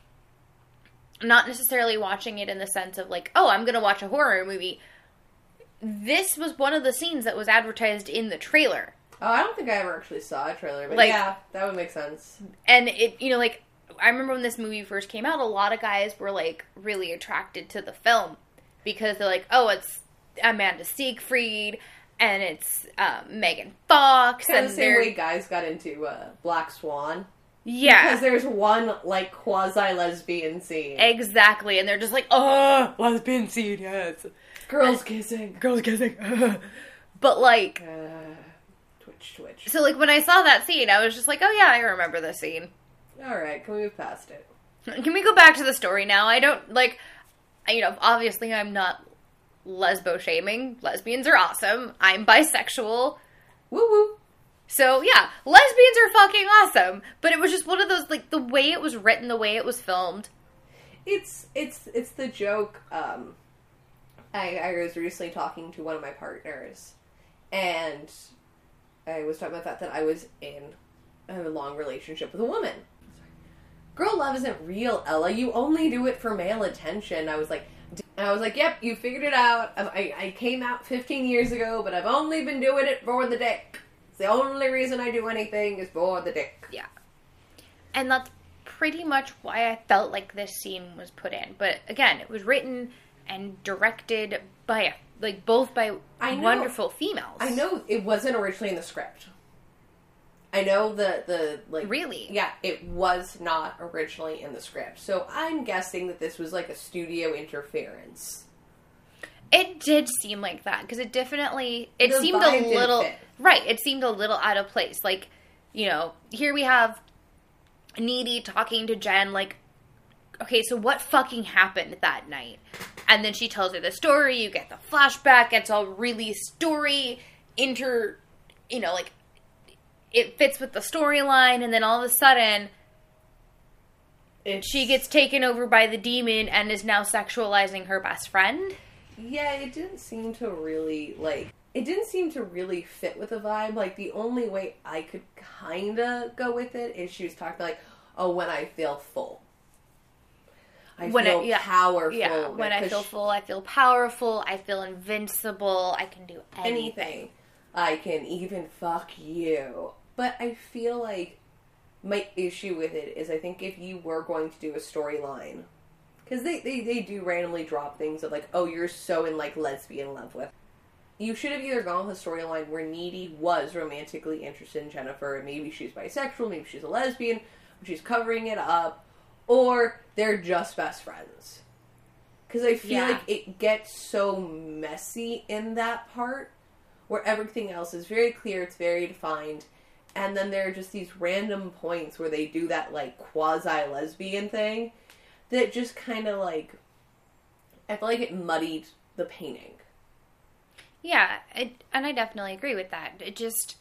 not necessarily watching it in the sense of like, oh, I'm gonna watch a horror movie. This was one of the scenes that was advertised in the trailer. Oh, I don't think I ever actually saw a trailer, but Like- yeah, that would make sense. and it you know like i remember when this movie first came out a lot of guys were like really attracted to the film because they're like oh it's amanda seyfried and it's um, megan fox Kind and the same way guys got into uh, Black Swan. yeah Because there's one, like, quasi lesbian scene. exactly and they're just like oh lesbian scene yes Girls kissing. girls kissing [LAUGHS] but like Uh, twitch, twitch. so like when i saw that scene i was just like oh yeah i remember this scene Alright, can we move past it? Can we go back to the story now? I don't like, you know, obviously I'm not lesbo shaming. Lesbians are awesome. I'm bisexual. Woo woo. So yeah, lesbians are fucking awesome. But it was just one of those like the way it was written, the way it was filmed. It's it's it's the joke. Um, I I was recently talking to one of my partners, and I was talking about that that I was in a long relationship with a woman. Girl love isn't real, Ella. You only do it for male attention. I was like, and I was like, yep, you figured it out. I, I came out 15 years ago, but I've only been doing it for the dick. It's the only reason I do anything is for the dick. Yeah. And that's pretty much why I felt like this scene was put in. But again, it was written and directed by like both by wonderful females. I know it wasn't originally in the script. I know the the like Really? yeah it was not originally in the script. So I'm guessing that this was like a studio interference. It did seem like that because it definitely it The seemed a little right. It seemed a little out of place. Like you know, here we have Needy talking to Jen. Like, okay, so what fucking happened that night? And then she tells her the story. You get the flashback. It's all really story inter. You know, like it fits with the storyline, and then all of a sudden It's, she gets taken over by the demon and is now sexualizing her best friend. yeah. It didn't seem to really like. It didn't seem to really fit with the vibe. Like the only way I could kind of go with it is she was talking like, "Oh, when I feel full, I When I- feel yeah. powerful." Yeah, when I feel full, I feel powerful, I feel invincible, I can do anything. anything. I can even fuck you. But I feel like my issue with it is I think if you were going to do a storyline, because they, they, they do randomly drop things of like, oh, you're so in like lesbian love with. You should have either gone with a storyline where Needy was romantically interested in Jennifer, and maybe she's bisexual, maybe she's a lesbian, but she's covering it up, or they're just best friends. Because I feel Yeah. like it gets so messy in that part where everything else is very clear, it's very defined, and then there are just these random points where they do that like quasi lesbian thing that just kind of like I feel like it muddied the painting. Yeah, it, and I definitely agree with that. It just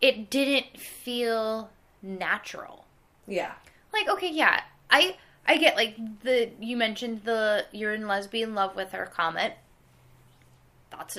it didn't feel natural. Yeah, Like, okay, yeah, I I get like the you mentioned the you're in lesbian love with her comment. That's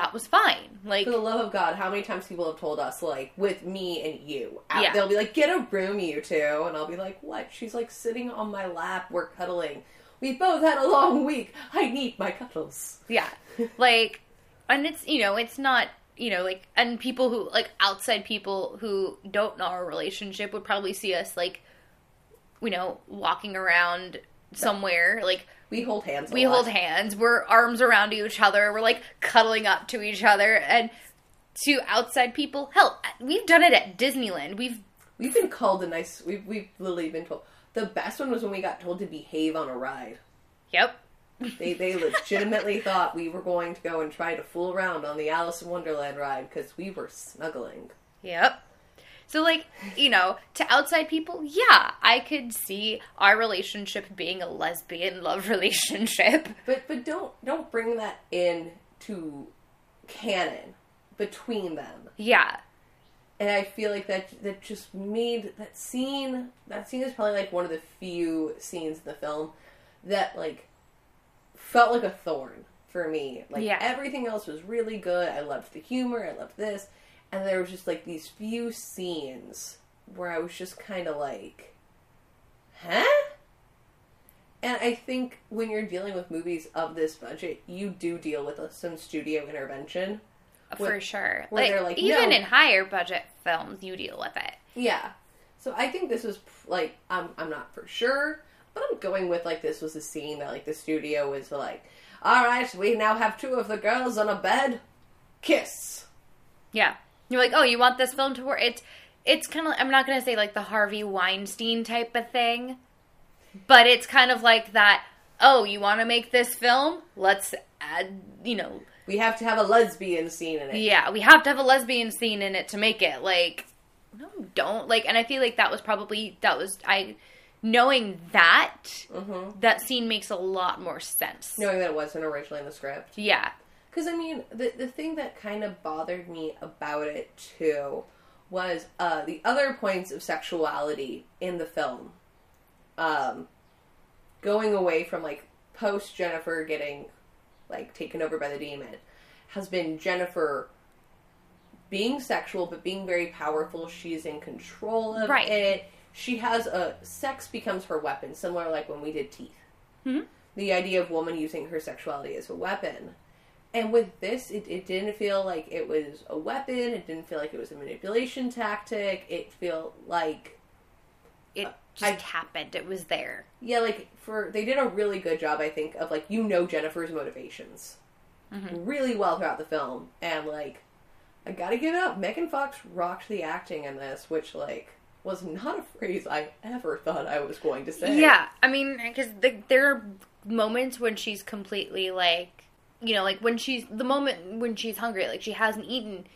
that was fine. Like, for the love of God, how many times people have told us like with me and you? Out- Yeah. they'll be like, "Get a room, you two. and I'll be like, "What?" She's like sitting on my lap. We're cuddling. We both had a long week. I need my cuddles. Yeah. [LAUGHS] Like, and it's, you know, it's not, you know, like, and people who, like, outside people who don't know our relationship would probably see us, like, you know, walking around somewhere. Like, We hold hands. we lot. hold hands, we're arms around each other, we're, like, cuddling up to each other. And to outside people, hell, we've done it at Disneyland. We've, We've been called a nice. We've we've literally been told. The best one was when we got told to behave on a ride. yep. They they legitimately [LAUGHS] thought we were going to go and try to fool around on the Alice in Wonderland ride because we were snuggling. Yep. So, like, you know, to outside people, yeah, I could see our relationship being a lesbian love [LAUGHS] relationship. But but don't don't bring that in to canon between them. Yeah. And I feel like that that just made that scene that scene is probably like one of the few scenes in the film that like felt like a thorn for me. Like Yeah. everything else was really good. I loved the humor, I loved this. And there was just like these few scenes where I was just kind of like, huh? And I think when you're dealing with movies of this budget, you do deal with uh, some studio intervention for sure. where Like, they're like, even no. in higher budget films, you deal with it. Yeah. So I think this was like I'm I'm not for sure, but I'm going with like this was a scene that like the studio was like, all right, we now have two of the girls on a bed, kiss. Yeah. You're like, oh, you want this film to work? It's it's kind of. I'm not gonna say like the Harvey Weinstein type of thing, but it's kind of like that. Oh, you want to make this film? Let's add. You know, We have to have a lesbian scene in it. yeah, we have to have a lesbian scene in it to make it. Like, no, don't like. And I feel like that was probably that was I knowing that Mm-hmm. that scene makes a lot more sense. Knowing that it wasn't originally in the script. Yeah. Because I mean, the the thing that kind of bothered me about it too was uh, the other points of sexuality in the film. Um, going away from like post Jennifer getting like taken over by the demon has been Jennifer being sexual but being very powerful. She's in control of Right. it. She has a sex becomes her weapon, similar like when we did teeth. Mhm. The idea of woman using her sexuality as a weapon. And with this, it, it didn't feel like it was a weapon. It didn't feel like it was a manipulation tactic. It felt like It just I- happened. It was there. yeah, like for they did a really good job, I think, of like you know Jennifer's motivations Mm-hmm. really well throughout the film, and like I gotta give it up, Megan Fox rocked the acting in this, which like was not a phrase I ever thought I was going to say. Yeah, I mean, because the, there are moments when she's completely like, you know, like when she's the moment when she's hungry, like she hasn't eaten,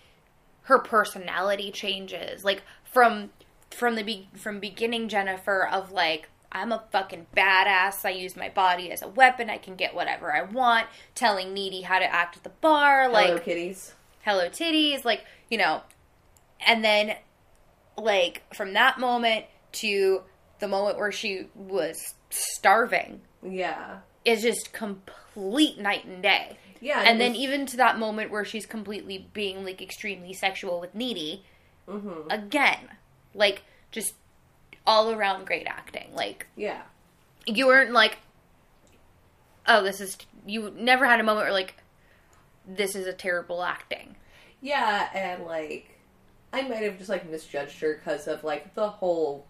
her personality changes. Like from from the be- from beginning Jennifer of like I'm a fucking badass. I use my body as a weapon. I can get whatever I want. Telling Needy how to act at the bar, like Hello kitties. hello titties like you know and then like from that moment to the moment where she was starving Yeah, is just complete night and day. Yeah, and then even to that moment where she's completely being like extremely sexual with needy Mhm. again like just all around great acting. Like yeah, you weren't like oh this is you never had a moment where like this is a terrible acting. Yeah, and like I might have just like misjudged her because of like the whole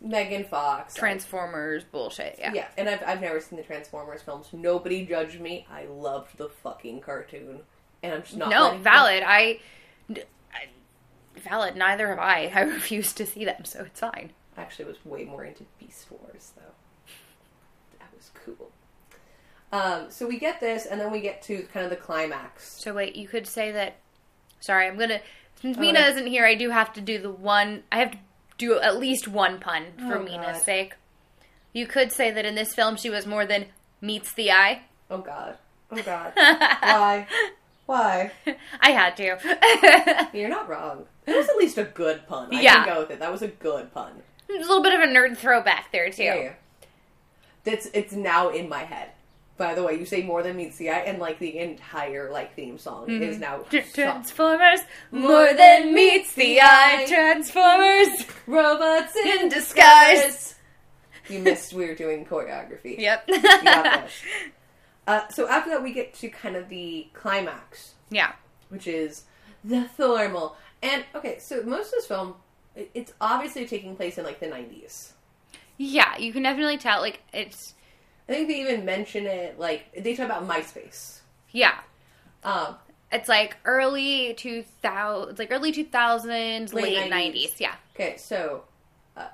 Megan Fox transformers bullshit yeah Yeah, and I've, I've never seen the Transformers films. Nobody judged me. I loved the fucking cartoon. And I'm just not. no, valid. I, I- valid. Neither have I. [LAUGHS] I refuse to see them, so it's fine. I actually was way more into Beast Wars, though. That was cool. Um, so we get this, and then we get to kind of the climax. So wait, you could say that. Sorry, I'm gonna. Since Mina Okay. isn't here, I do have to do the one. I have to do at least one pun for Oh, Mina's God. sake. You could say that in this film she was more than meets the eye. Oh god. Oh god. [LAUGHS] Why? Why? [LAUGHS] I had to. [LAUGHS] You're not wrong. It was at least a good pun. I Yeah. can go with it. That was a good pun. A little bit of a nerd throwback there too. Yeah, yeah. That's it's now in my head. By the way, you say more than meets the eye, and like the entire like theme song is now. Transformers, more than meets the eye. Transformers. robots In disguise. You missed we were doing choreography. [LAUGHS] Yep. You got this. Uh, so after that, we get to kind of the climax, yeah. which is the thermal. And okay, so most of this film, it's obviously taking place in like the '90s. Yeah, you can definitely tell. Like it's I think they even mention it. Like they talk about MySpace. yeah, Um, it's like early two thousand, it's like early two thousands, Late late 90s. nineties. Yeah, Okay, so uh,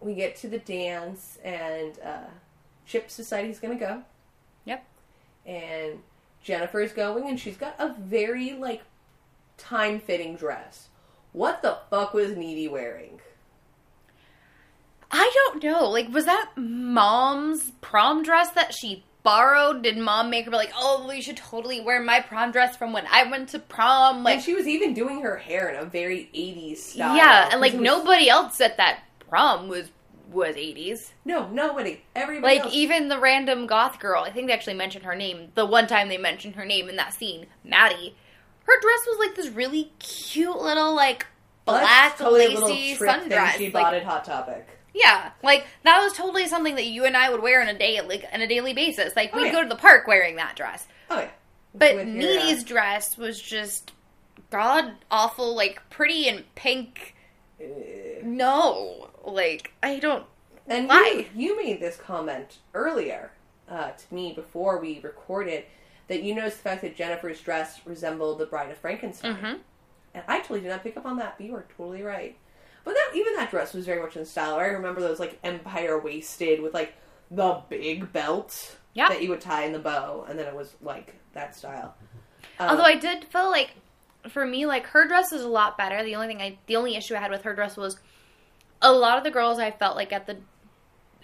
we get to the dance, and uh, Chip Society's gonna go, yep. and Jennifer's going, and she's got a very like time fitting dress. What the fuck was Needy wearing? I don't know. Like, was that mom's prom dress that she borrowed? Did mom make her be like, oh, well, you should totally wear my prom dress from when I went to prom? Like, and she was even doing her hair in a very '80s style. yeah, and like was- nobody else at that prom was was eighties. no, nobody, everybody. Like else. even the random goth girl, I think they actually mentioned her name. The one time they mentioned her name in that scene, Maddie. Her dress was like this really cute little like black totally lacy sundress. She Like, bought at Hot Topic. Yeah, like that was totally something that you and I would wear on a day, like on a daily basis. Like Oh, we'd yeah. go to the park wearing that dress. Oh yeah, But With your, uh, Needy's dress was just god awful, like pretty and pink. No, like I don't. And Why? You, you made this comment earlier uh, to me before we recorded that you noticed the fact that Jennifer's dress resembled the Bride of Frankenstein. Mhm. And I totally did not pick up on that, but you were totally right. But that even that dress was very much in style. I remember those like empire waisted with like the big belt Yeah. that you would tie in the bow, and then it was like that style. Um, Although I did feel like, for me, like her dress is a lot better. The only thing I, the only issue I had with her dress was a lot of the girls I felt like at the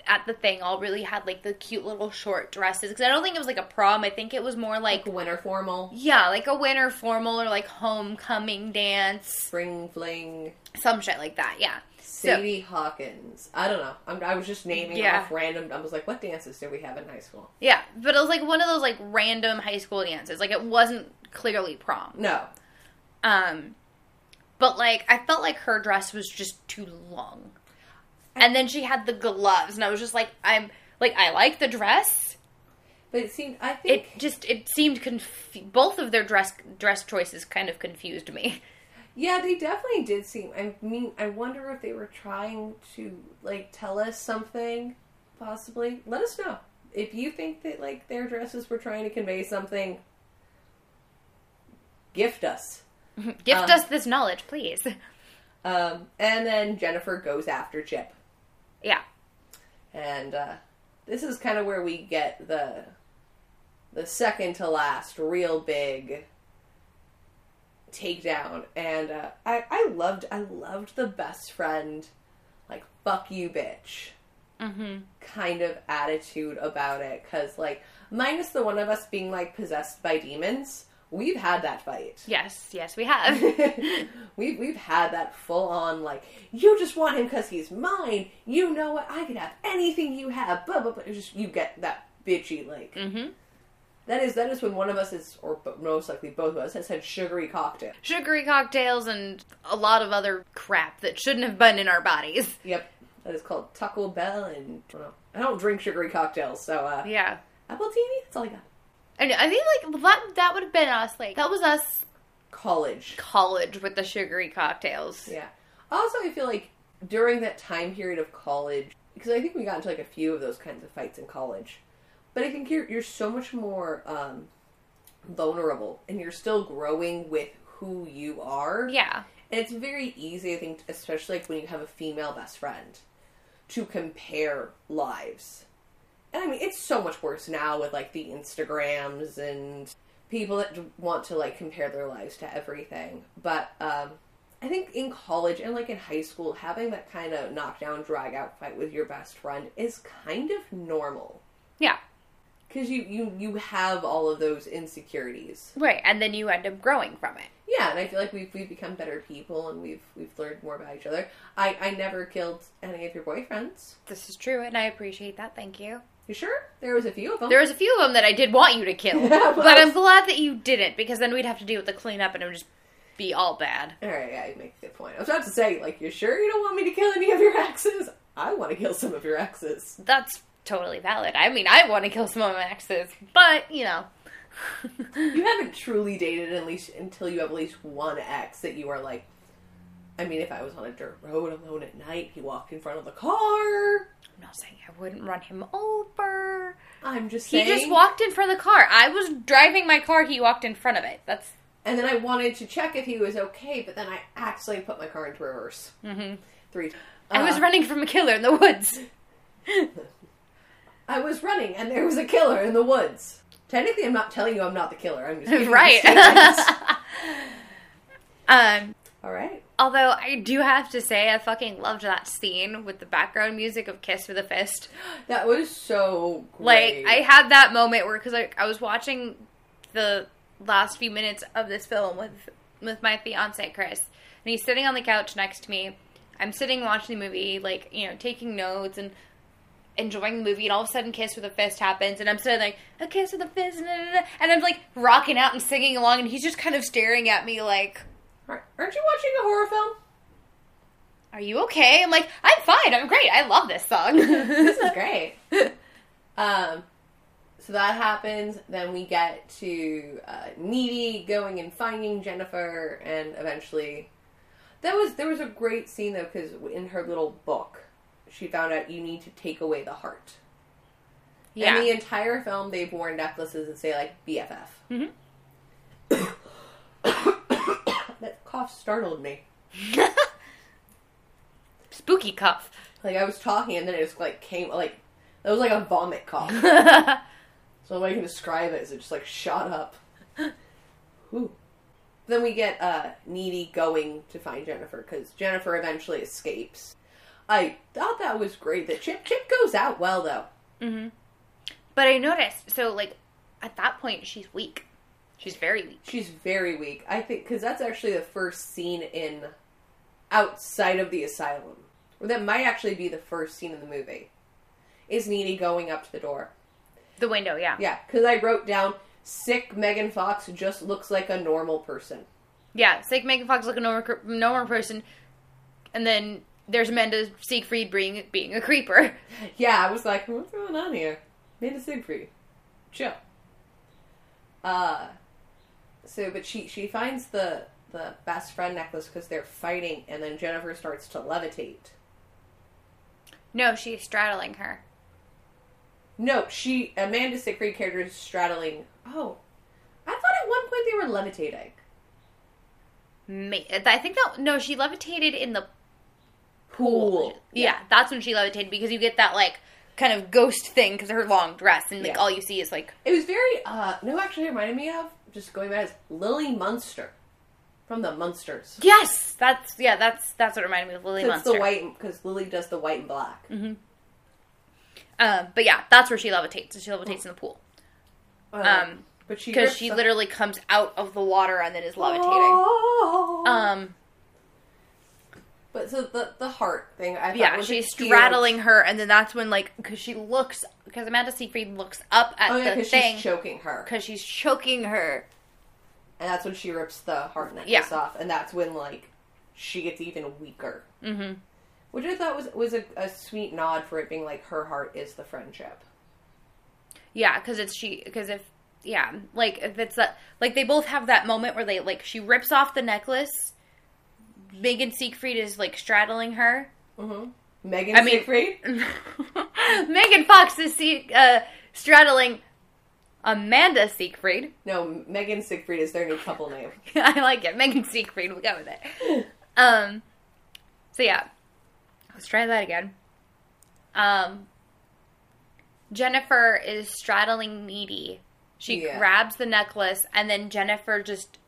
at the thing all really had like the cute little short dresses because I don't think it was like a prom. I think it was more like like winter formal, yeah, like a winter formal or like homecoming dance, spring fling. some shit like that. Yeah. Sadie Hawkins. I don't know. I'm, I was just naming Yeah. off random. I was like, what dances did we have in high school? Yeah, but it was like one of those like random high school dances. Like it wasn't clearly prom. No. Um, but like I felt like her dress was just too long, and then she had the gloves, and I was just like, I'm like I like the dress. But it seemed, I think, It just it seemed conf- both of their dress dress choices kind of confused me. yeah, they definitely did seem. I mean, I wonder if they were trying to like tell us something. Possibly, let us know if you think that like their dresses were trying to convey something. Gift us. [LAUGHS] Gift Um, us this knowledge, please. Um, and then Jennifer goes after Chip. Yeah, and uh, this is kind of where we get the the second to last real big takedown. And uh, I, I loved i loved the best friend like fuck you bitch mm-hmm. kind of attitude about it. Because like minus the one of us being like possessed by demons we've had that fight yes, yes, we have. [LAUGHS] we've we've had that full on like you just want him because he's mine. You know what? I can have anything you have. Blah blah blah. It's just you get that bitchy like. mm-hmm. That is that is when one of us is, or most likely both of us, has had sugary cocktail. Sugary cocktails and a lot of other crap that shouldn't have been in our bodies. Yep, that is called Taco Bell, and I don't, know. I don't drink sugary cocktails, so uh, Yeah. appletini. That's all I got. I know. I think like that that would have been us. Like that was us College. college with the sugary cocktails. Yeah. Also, I feel like during that time period of college, because I think we got into like a few of those kinds of fights in college, but I think you're you're so much more um, vulnerable, and you're still growing with who you are. Yeah. And it's very easy, I think, especially like when you have a female best friend, to compare lives. And I mean, it's so much worse now with like the Instagrams and people that want to like compare their lives to everything. But um, I think in college and like in high school, having that kind of knockdown, drag out fight with your best friend is kind of normal Yeah. because you you you have all of those insecurities. Right. And then you end up growing from it. Yeah, and I feel like we've we've become better people and we've we've learned more about each other. I I never killed any of your boyfriends. This is true, and I appreciate that. Thank you. You sure? There was a few of them. There was a few of them that I did want you to kill, [LAUGHS] well- but I'm glad that you didn't because then we'd have to deal with the cleanup and it would just be all bad. All right, yeah, you make a good point. I was about to say, like, you sure you don't want me to kill any of your exes? I want to kill some of your exes. That's totally valid. I mean, I want to kill some of my exes, but you know. [LAUGHS] You haven't truly dated at least until you have at least one ex that you are like. I mean, if I was on a dirt road alone at night, he walked in front of the car. I'm not saying I wouldn't run him over. I'm just He saying. just walked in front of the car. I was driving my car. He walked in front of it. That's And then I wanted to check if he was okay, but then I accidentally put my car into reverse Mhm. three. times. I was running from a killer in the woods. [LAUGHS] I was running, and there was a killer in the woods. Technically, I'm not telling you I'm not the killer. I'm just [LAUGHS] right. [LAUGHS] um. All right. Although I do have to say, I fucking loved that scene with the background music of "Kiss with a Fist." [GASPS] That was so great. Like. I had that moment where, because like I was watching the last few minutes of this film with with my fiance Chris, and he's sitting on the couch next to me. I'm sitting watching the movie, like you know, taking notes and enjoying the movie, and all of a sudden, "Kiss with a Fist" happens, and I'm sitting like, "A kiss with a fist," and I'm like rocking out and singing along, and he's just kind of staring at me like. Aren't you watching a horror film? Are you okay? I'm like, I'm fine. I'm great. I love this song. [LAUGHS] This is [LAUGHS] great. um, so that happens. Then we get to uh, Needy going and finding Jennifer, and eventually, that was there was a great scene though because in her little book, she found out you need to take away the heart. Yeah. In the entire film, they've worn necklaces that say like BFF. Mhm. that cough startled me. [LAUGHS] Spooky cough. Like I was talking and then it just like came like it was like a vomit cough. [LAUGHS] So the way I can describe it is it just like shot up. Ooh. Then we get uh, Needy going to find Jennifer because Jennifer eventually escapes. I thought that was great. That Chip Chip goes out well though. hmm But I noticed, so like at that point, she's weak. She's very weak. She's very weak. I think because that's actually the first scene in outside of the asylum, or that might actually be the first scene in the movie. Is Needy going up to the door? The window, yeah. Yeah, because I wrote down sick Megan Fox just looks like a normal person. Yeah, sick Megan Fox like a normal, normal person, and then there's Amanda Seyfried being being a creeper. [LAUGHS] Yeah, I was like, what's going on here? Amanda Seyfried. Chill. Uh, so, but she, she finds the, the best friend necklace because they're fighting, and then Jennifer starts to levitate. No, she's straddling her. No, she, Amanda Seyfried character is straddling. Oh. I thought at one point they were levitating. I think that no, she levitated in the Pool. Yeah, that's when she levitated because you get that like kind of ghost thing because her long dress, and like Yeah. all you see is like It was very, uh, no, actually, it reminded me of, just going back, is Lily Munster from the Munsters. yes, that's yeah, that's that's what reminded me of Lily Munster. the white, because Lily does the white and black. Um, but yeah, that's where she levitates. She levitates in the pool Um, but she because she literally comes out of the water and then is levitating. Oh. Um, but so the the heart thing, I yeah, she's straddling her, and then that's when like because she looks because Amanda Seyfried looks up at Oh yeah, the thing she's choking her, because she's choking her. and that's when she rips the heart necklace Yeah. off, and that's when like she gets even weaker. Mm-hmm. Which I thought was was a, a sweet nod for it being like her heart is the friendship. Yeah, because it's she. Because if yeah, like if it's that like they both have that moment where they like she rips off the necklace. Megan Seyfried is like straddling her. Mm-hmm. Megan I mean- Seyfried. [LAUGHS] Megan Fox is see, uh, straddling Amanda Seyfried. No, Megan Seyfried is their new couple name. [LAUGHS] I like it. Megan Seyfried. We'll go with it. [LAUGHS] Um. So yeah, let's try that again. Um. Jennifer is straddling Needy. She Yeah. grabs the necklace, and then Jennifer just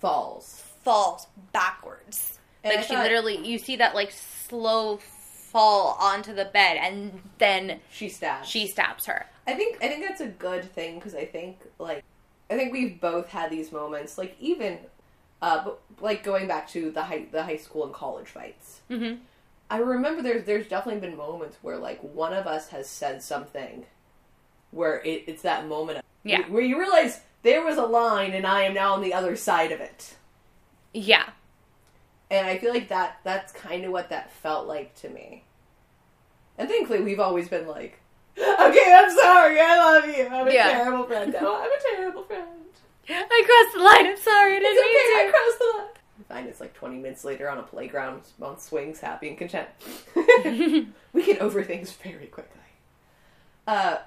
Falls. falls backwards. And like I she thought- literally, you see that like slow fall onto the bed, and then She stabs. she stabs her. I think I think that's a good thing because I think like I think we've both had these moments like even uh but, like going back to the high the high school and college fights. Mhm. I remember there's there's definitely been moments where like one of us has said something where it, it's that moment of, Yeah. where you realize there was a line and I am now on the other side of it. Yeah, And I feel like that that's kind of what that felt like to me. And thankfully we've always been like, [LAUGHS] Okay, I'm sorry, I love you. I'm a Yeah. terrible friend. No, I'm a terrible friend. I crossed the line. I'm sorry. I didn't It's okay, I mean to. crossed the line. I find it's like 20 minutes later on a playground on swings, happy and content. [LAUGHS] [LAUGHS] we get over things very quickly. Uh,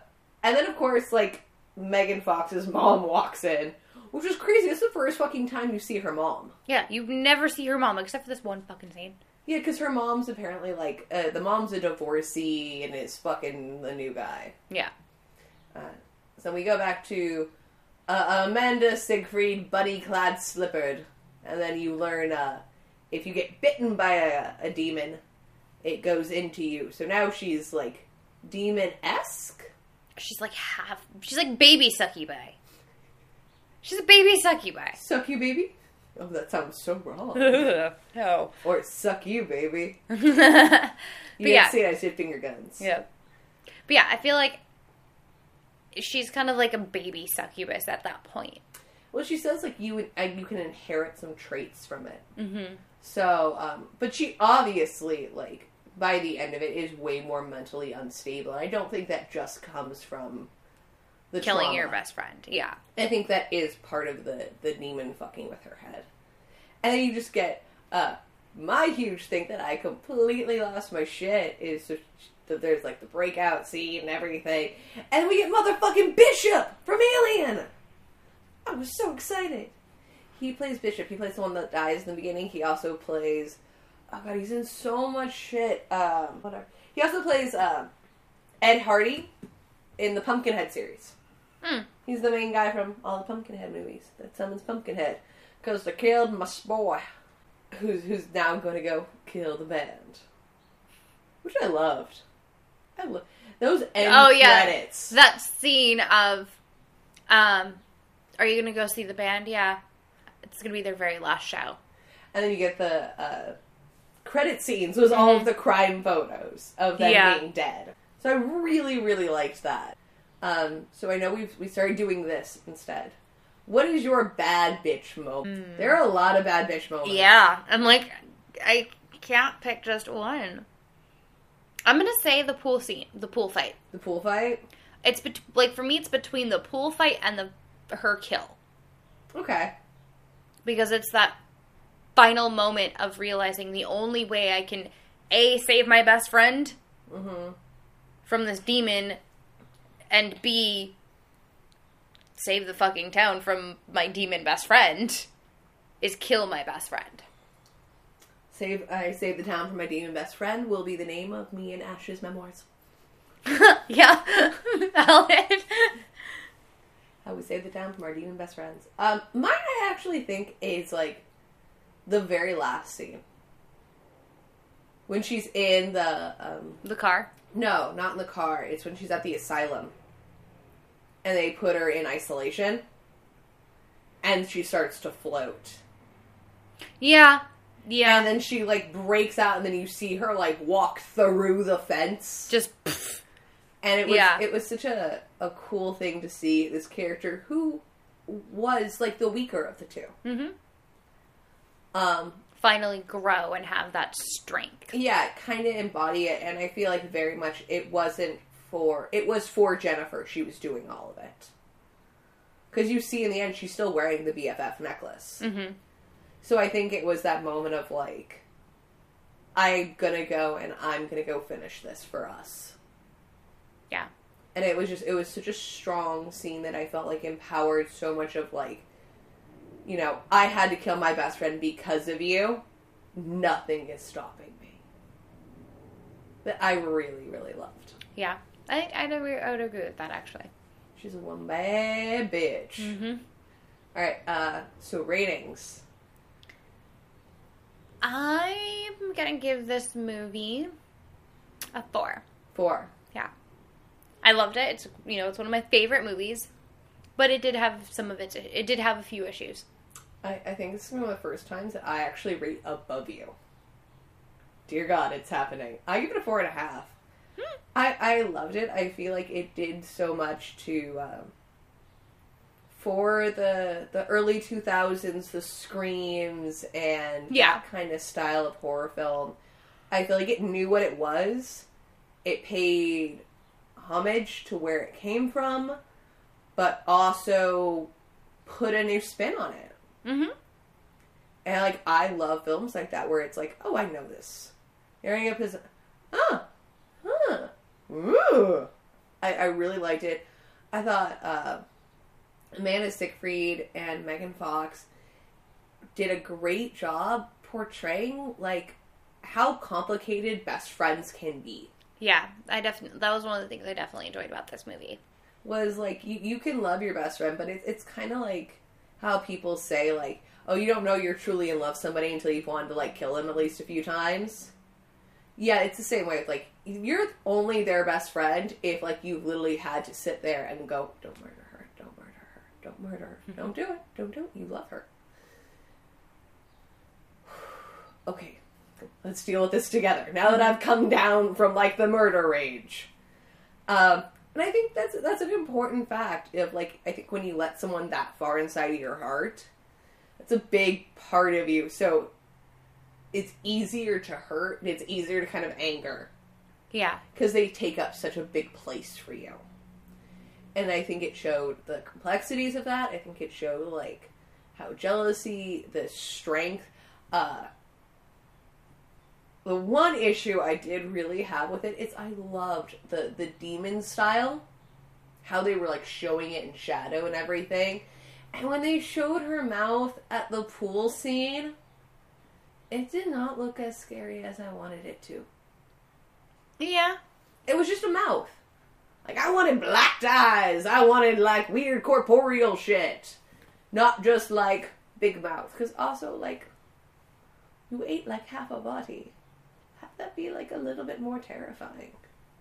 and then, of course, like, Megan Fox's mom walks in, which is crazy. This is the first fucking time you see her mom. Yeah, you never see her mom except for this one fucking scene. Yeah, because her mom's apparently, like, uh, the mom's a divorcee and is fucking the new guy. Yeah. Uh, so we go back to uh, Amanda Seyfried, buddy clad slippered, and then you learn uh, if you get bitten by a, a demon, it goes into you. So now she's like demon esque. She's like half. She's like baby succubi. She's a baby succubi. Suck you, baby. Oh, that sounds so wrong. [LAUGHS] no. or suck you, baby. [LAUGHS] but You yeah, didn't it, I said finger guns. yeah. But yeah, I feel like she's kind of like a baby succubus at that point. Well, she says like you would- uh, you can inherit some traits from it. Mm-hmm. So, um, but she obviously, like, by the end of it, is way more mentally unstable. And I don't think that just comes from, the killing trauma. your best friend. Yeah. I think that is part of the the demon fucking with her head. And then you just get uh my huge thing that I completely lost my shit is that there's like the breakout scene and everything. And we get motherfucking Bishop from Alien. I was so excited. He plays Bishop. He plays the one that dies in the beginning. He also plays Oh god, he's in so much shit. Um whatever. He also plays um Ed Hardy in the Pumpkinhead series. Hmm. He's the main guy from all the Pumpkinhead movies that summons Pumpkinhead. Because they killed my boy. Who's, who's now going to go kill the band. Which I loved. I lo- Those end Oh, yeah. credits. That scene of, um, are you gonna go see the band? Yeah, it's gonna be their very last show. And then you get the uh, credit scenes was all of the crime photos of them Mm-hmm. Yeah. being dead. So I really, really liked that. Um, so I know we've we started doing this instead. What is your bad bitch moment? There are a lot of bad bitch moments. Mm. Yeah, I'm like, I can't pick just one. I'm gonna say the pool scene, the pool fight. The pool fight. It's bet- like for me, it's between the pool fight and the her kill Okay. because it's that final moment of realizing the only way I can a save my best friend Mm-hmm. From this demon, and b save the fucking town from my demon best friend is kill my best friend. Save I save the town from my demon best friend will be the name of me and Ash's memoirs. [LAUGHS] yeah, [LAUGHS] valid. How we save the town from our demon best friends. Um, mine I actually think is like the very last scene when she's in the um, the car. No, not in the car. It's when she's at the asylum, and they put her in isolation, and she starts to float. Yeah, yeah. And then she like breaks out, and then you see her like walk through the fence. just and it was Yeah. it was such a a cool thing to see this character who was like the weaker of the 2 Mhm. Um, finally grow and have that strength. yeah, kind of embody it, and I feel like very much it wasn't for it was for Jennifer. She was doing all of it because you see in the end she's still wearing the BFF necklace. Mm-hmm. So I think it was that moment of like, I'm gonna go and I'm gonna go finish this for us. Yeah. and it was just it was such a strong scene that I felt like empowered so much of like you know, I had to kill my best friend because of you. Nothing is stopping me. That I really, really loved. Yeah. I, I'd agree, I would agree with that actually. She's a one bad bitch. Mm-hmm. All right, uh, so ratings. I'm gonna give this movie a four. Four. Yeah. I loved it. It's you know, it's one of my favorite movies. But it did have some of its it did have a few issues. I, I think this is one of the first times that I actually rate above you. Dear God, it's happening. I give it a four and a half. I, I loved it. I feel like it did so much to um, for the the early two thousands, the screams and Yeah. that kind of style of horror film. I feel like it knew what it was. It paid homage to where it came from, but also put a new spin on it. Mm-hmm. And like I love films like that where it's like, oh, I know this. Hearing up is, ah, huh, ooh. I, I really liked it. I thought uh, Amanda Seyfried and Megan Fox did a great job portraying like how complicated best friends can be. Yeah, I definitely that was one of the things I definitely enjoyed about this movie. was like you, you can love your best friend, but it, it's kind of like how people say like, oh, you don't know you're truly in love with somebody until you've wanted to like kill them at least a few times. Yeah, it's the same way. It's like you're only their best friend if like you've literally had to sit there and go, don't murder her, don't murder her, don't murder her, don't do it, don't do it. You love her. [SIGHS] okay, let's deal with this together. Now that I've come down from like the murder rage. Um, and I think that's that's an important fact of like I think when you let someone that far inside of your heart, that's a big part of you. So it's easier to hurt and it's easier to kind of anger Yeah. because they take up such a big place for you. and I think it showed the complexities of that. I think it showed like how jealousy, the strength. Uh, the one issue I did really have with it is I loved the the demon style, how they were like showing it in shadow and everything, and when they showed her mouth at the pool scene, it did not look as scary as I wanted it to. Yeah. It was just a mouth. Like I wanted black eyes. I wanted like weird corporeal shit, not just like big mouth. Because also like you ate like half a body. Have that be like a little bit more terrifying.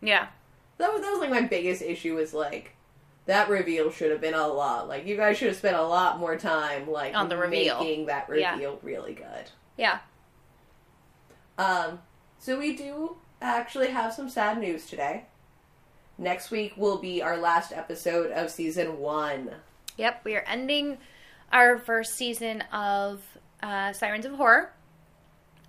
Yeah. That was that was like my biggest issue. Was like that reveal should have been a lot. Like you guys should have spent a lot more time like On the reveal. making that Yeah. reveal really good. Yeah. Um, so we do actually have some sad news today. Next week will be our last episode of season one. Yep. We are ending our first season of uh, Sirens of Horror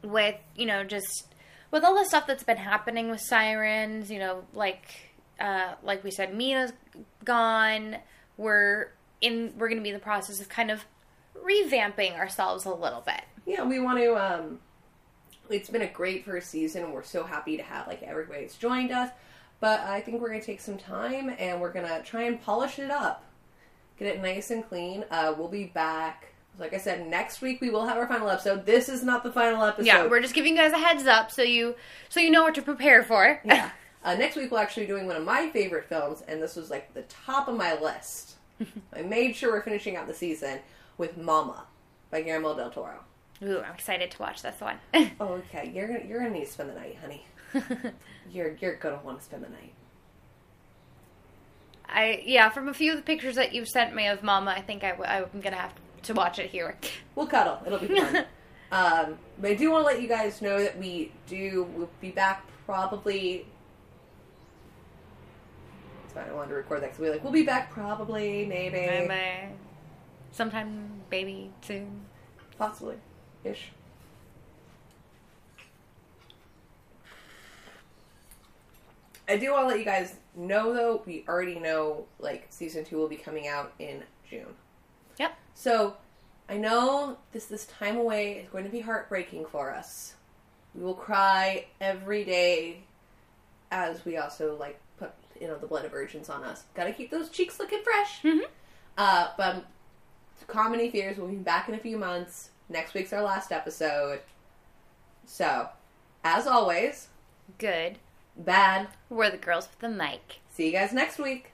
with, you know, just with all the stuff that's been happening with sirens, you know, like uh, like we said, Mina's gone. We're in. We're going to be in the process of kind of revamping ourselves a little bit. Yeah, we want to. Um, it's been a great first season. We're so happy to have like everybody that's joined us. But I think we're gonna take some time and we're gonna try and polish it up, get it nice and clean. Uh, we'll be back. Like I said, next week we will have our final episode. This is not the final episode. Yeah, we're just giving you guys a heads up so you so you know what to prepare for. [LAUGHS] Yeah. Uh, next week we'll actually be doing one of my favorite films, and this was like the top of my list. [LAUGHS] I made sure we're finishing out the season with Mama by Guillermo del Toro. Ooh, I'm excited to watch this one. Oh, [LAUGHS] okay, you're gonna you're gonna need to spend the night, honey. You're you're gonna want to spend the night. I yeah, from a few of the pictures that you've sent me of Mama, I think I, w- I'm gonna have to watch it here. We'll cuddle. It'll be fun. [LAUGHS] um, but I do want to let you guys know that we do. We'll be back probably. That's why I wanted to record that because we like we'll be back probably maybe Maybe sometime, baby, soon. possibly ish. I do want to let you guys know though, we already know like season two will be coming out in June. Yep. So I know this this time away is going to be heartbreaking for us. We will cry every day as we also like put you know the blood of virgins on us. Gotta keep those cheeks looking fresh. Mhm. Uh, but um, Comedy Fears will be back in a few months. Next week's our last episode. So, as always, Good. bad. We're the girls with the mic. See you guys next week.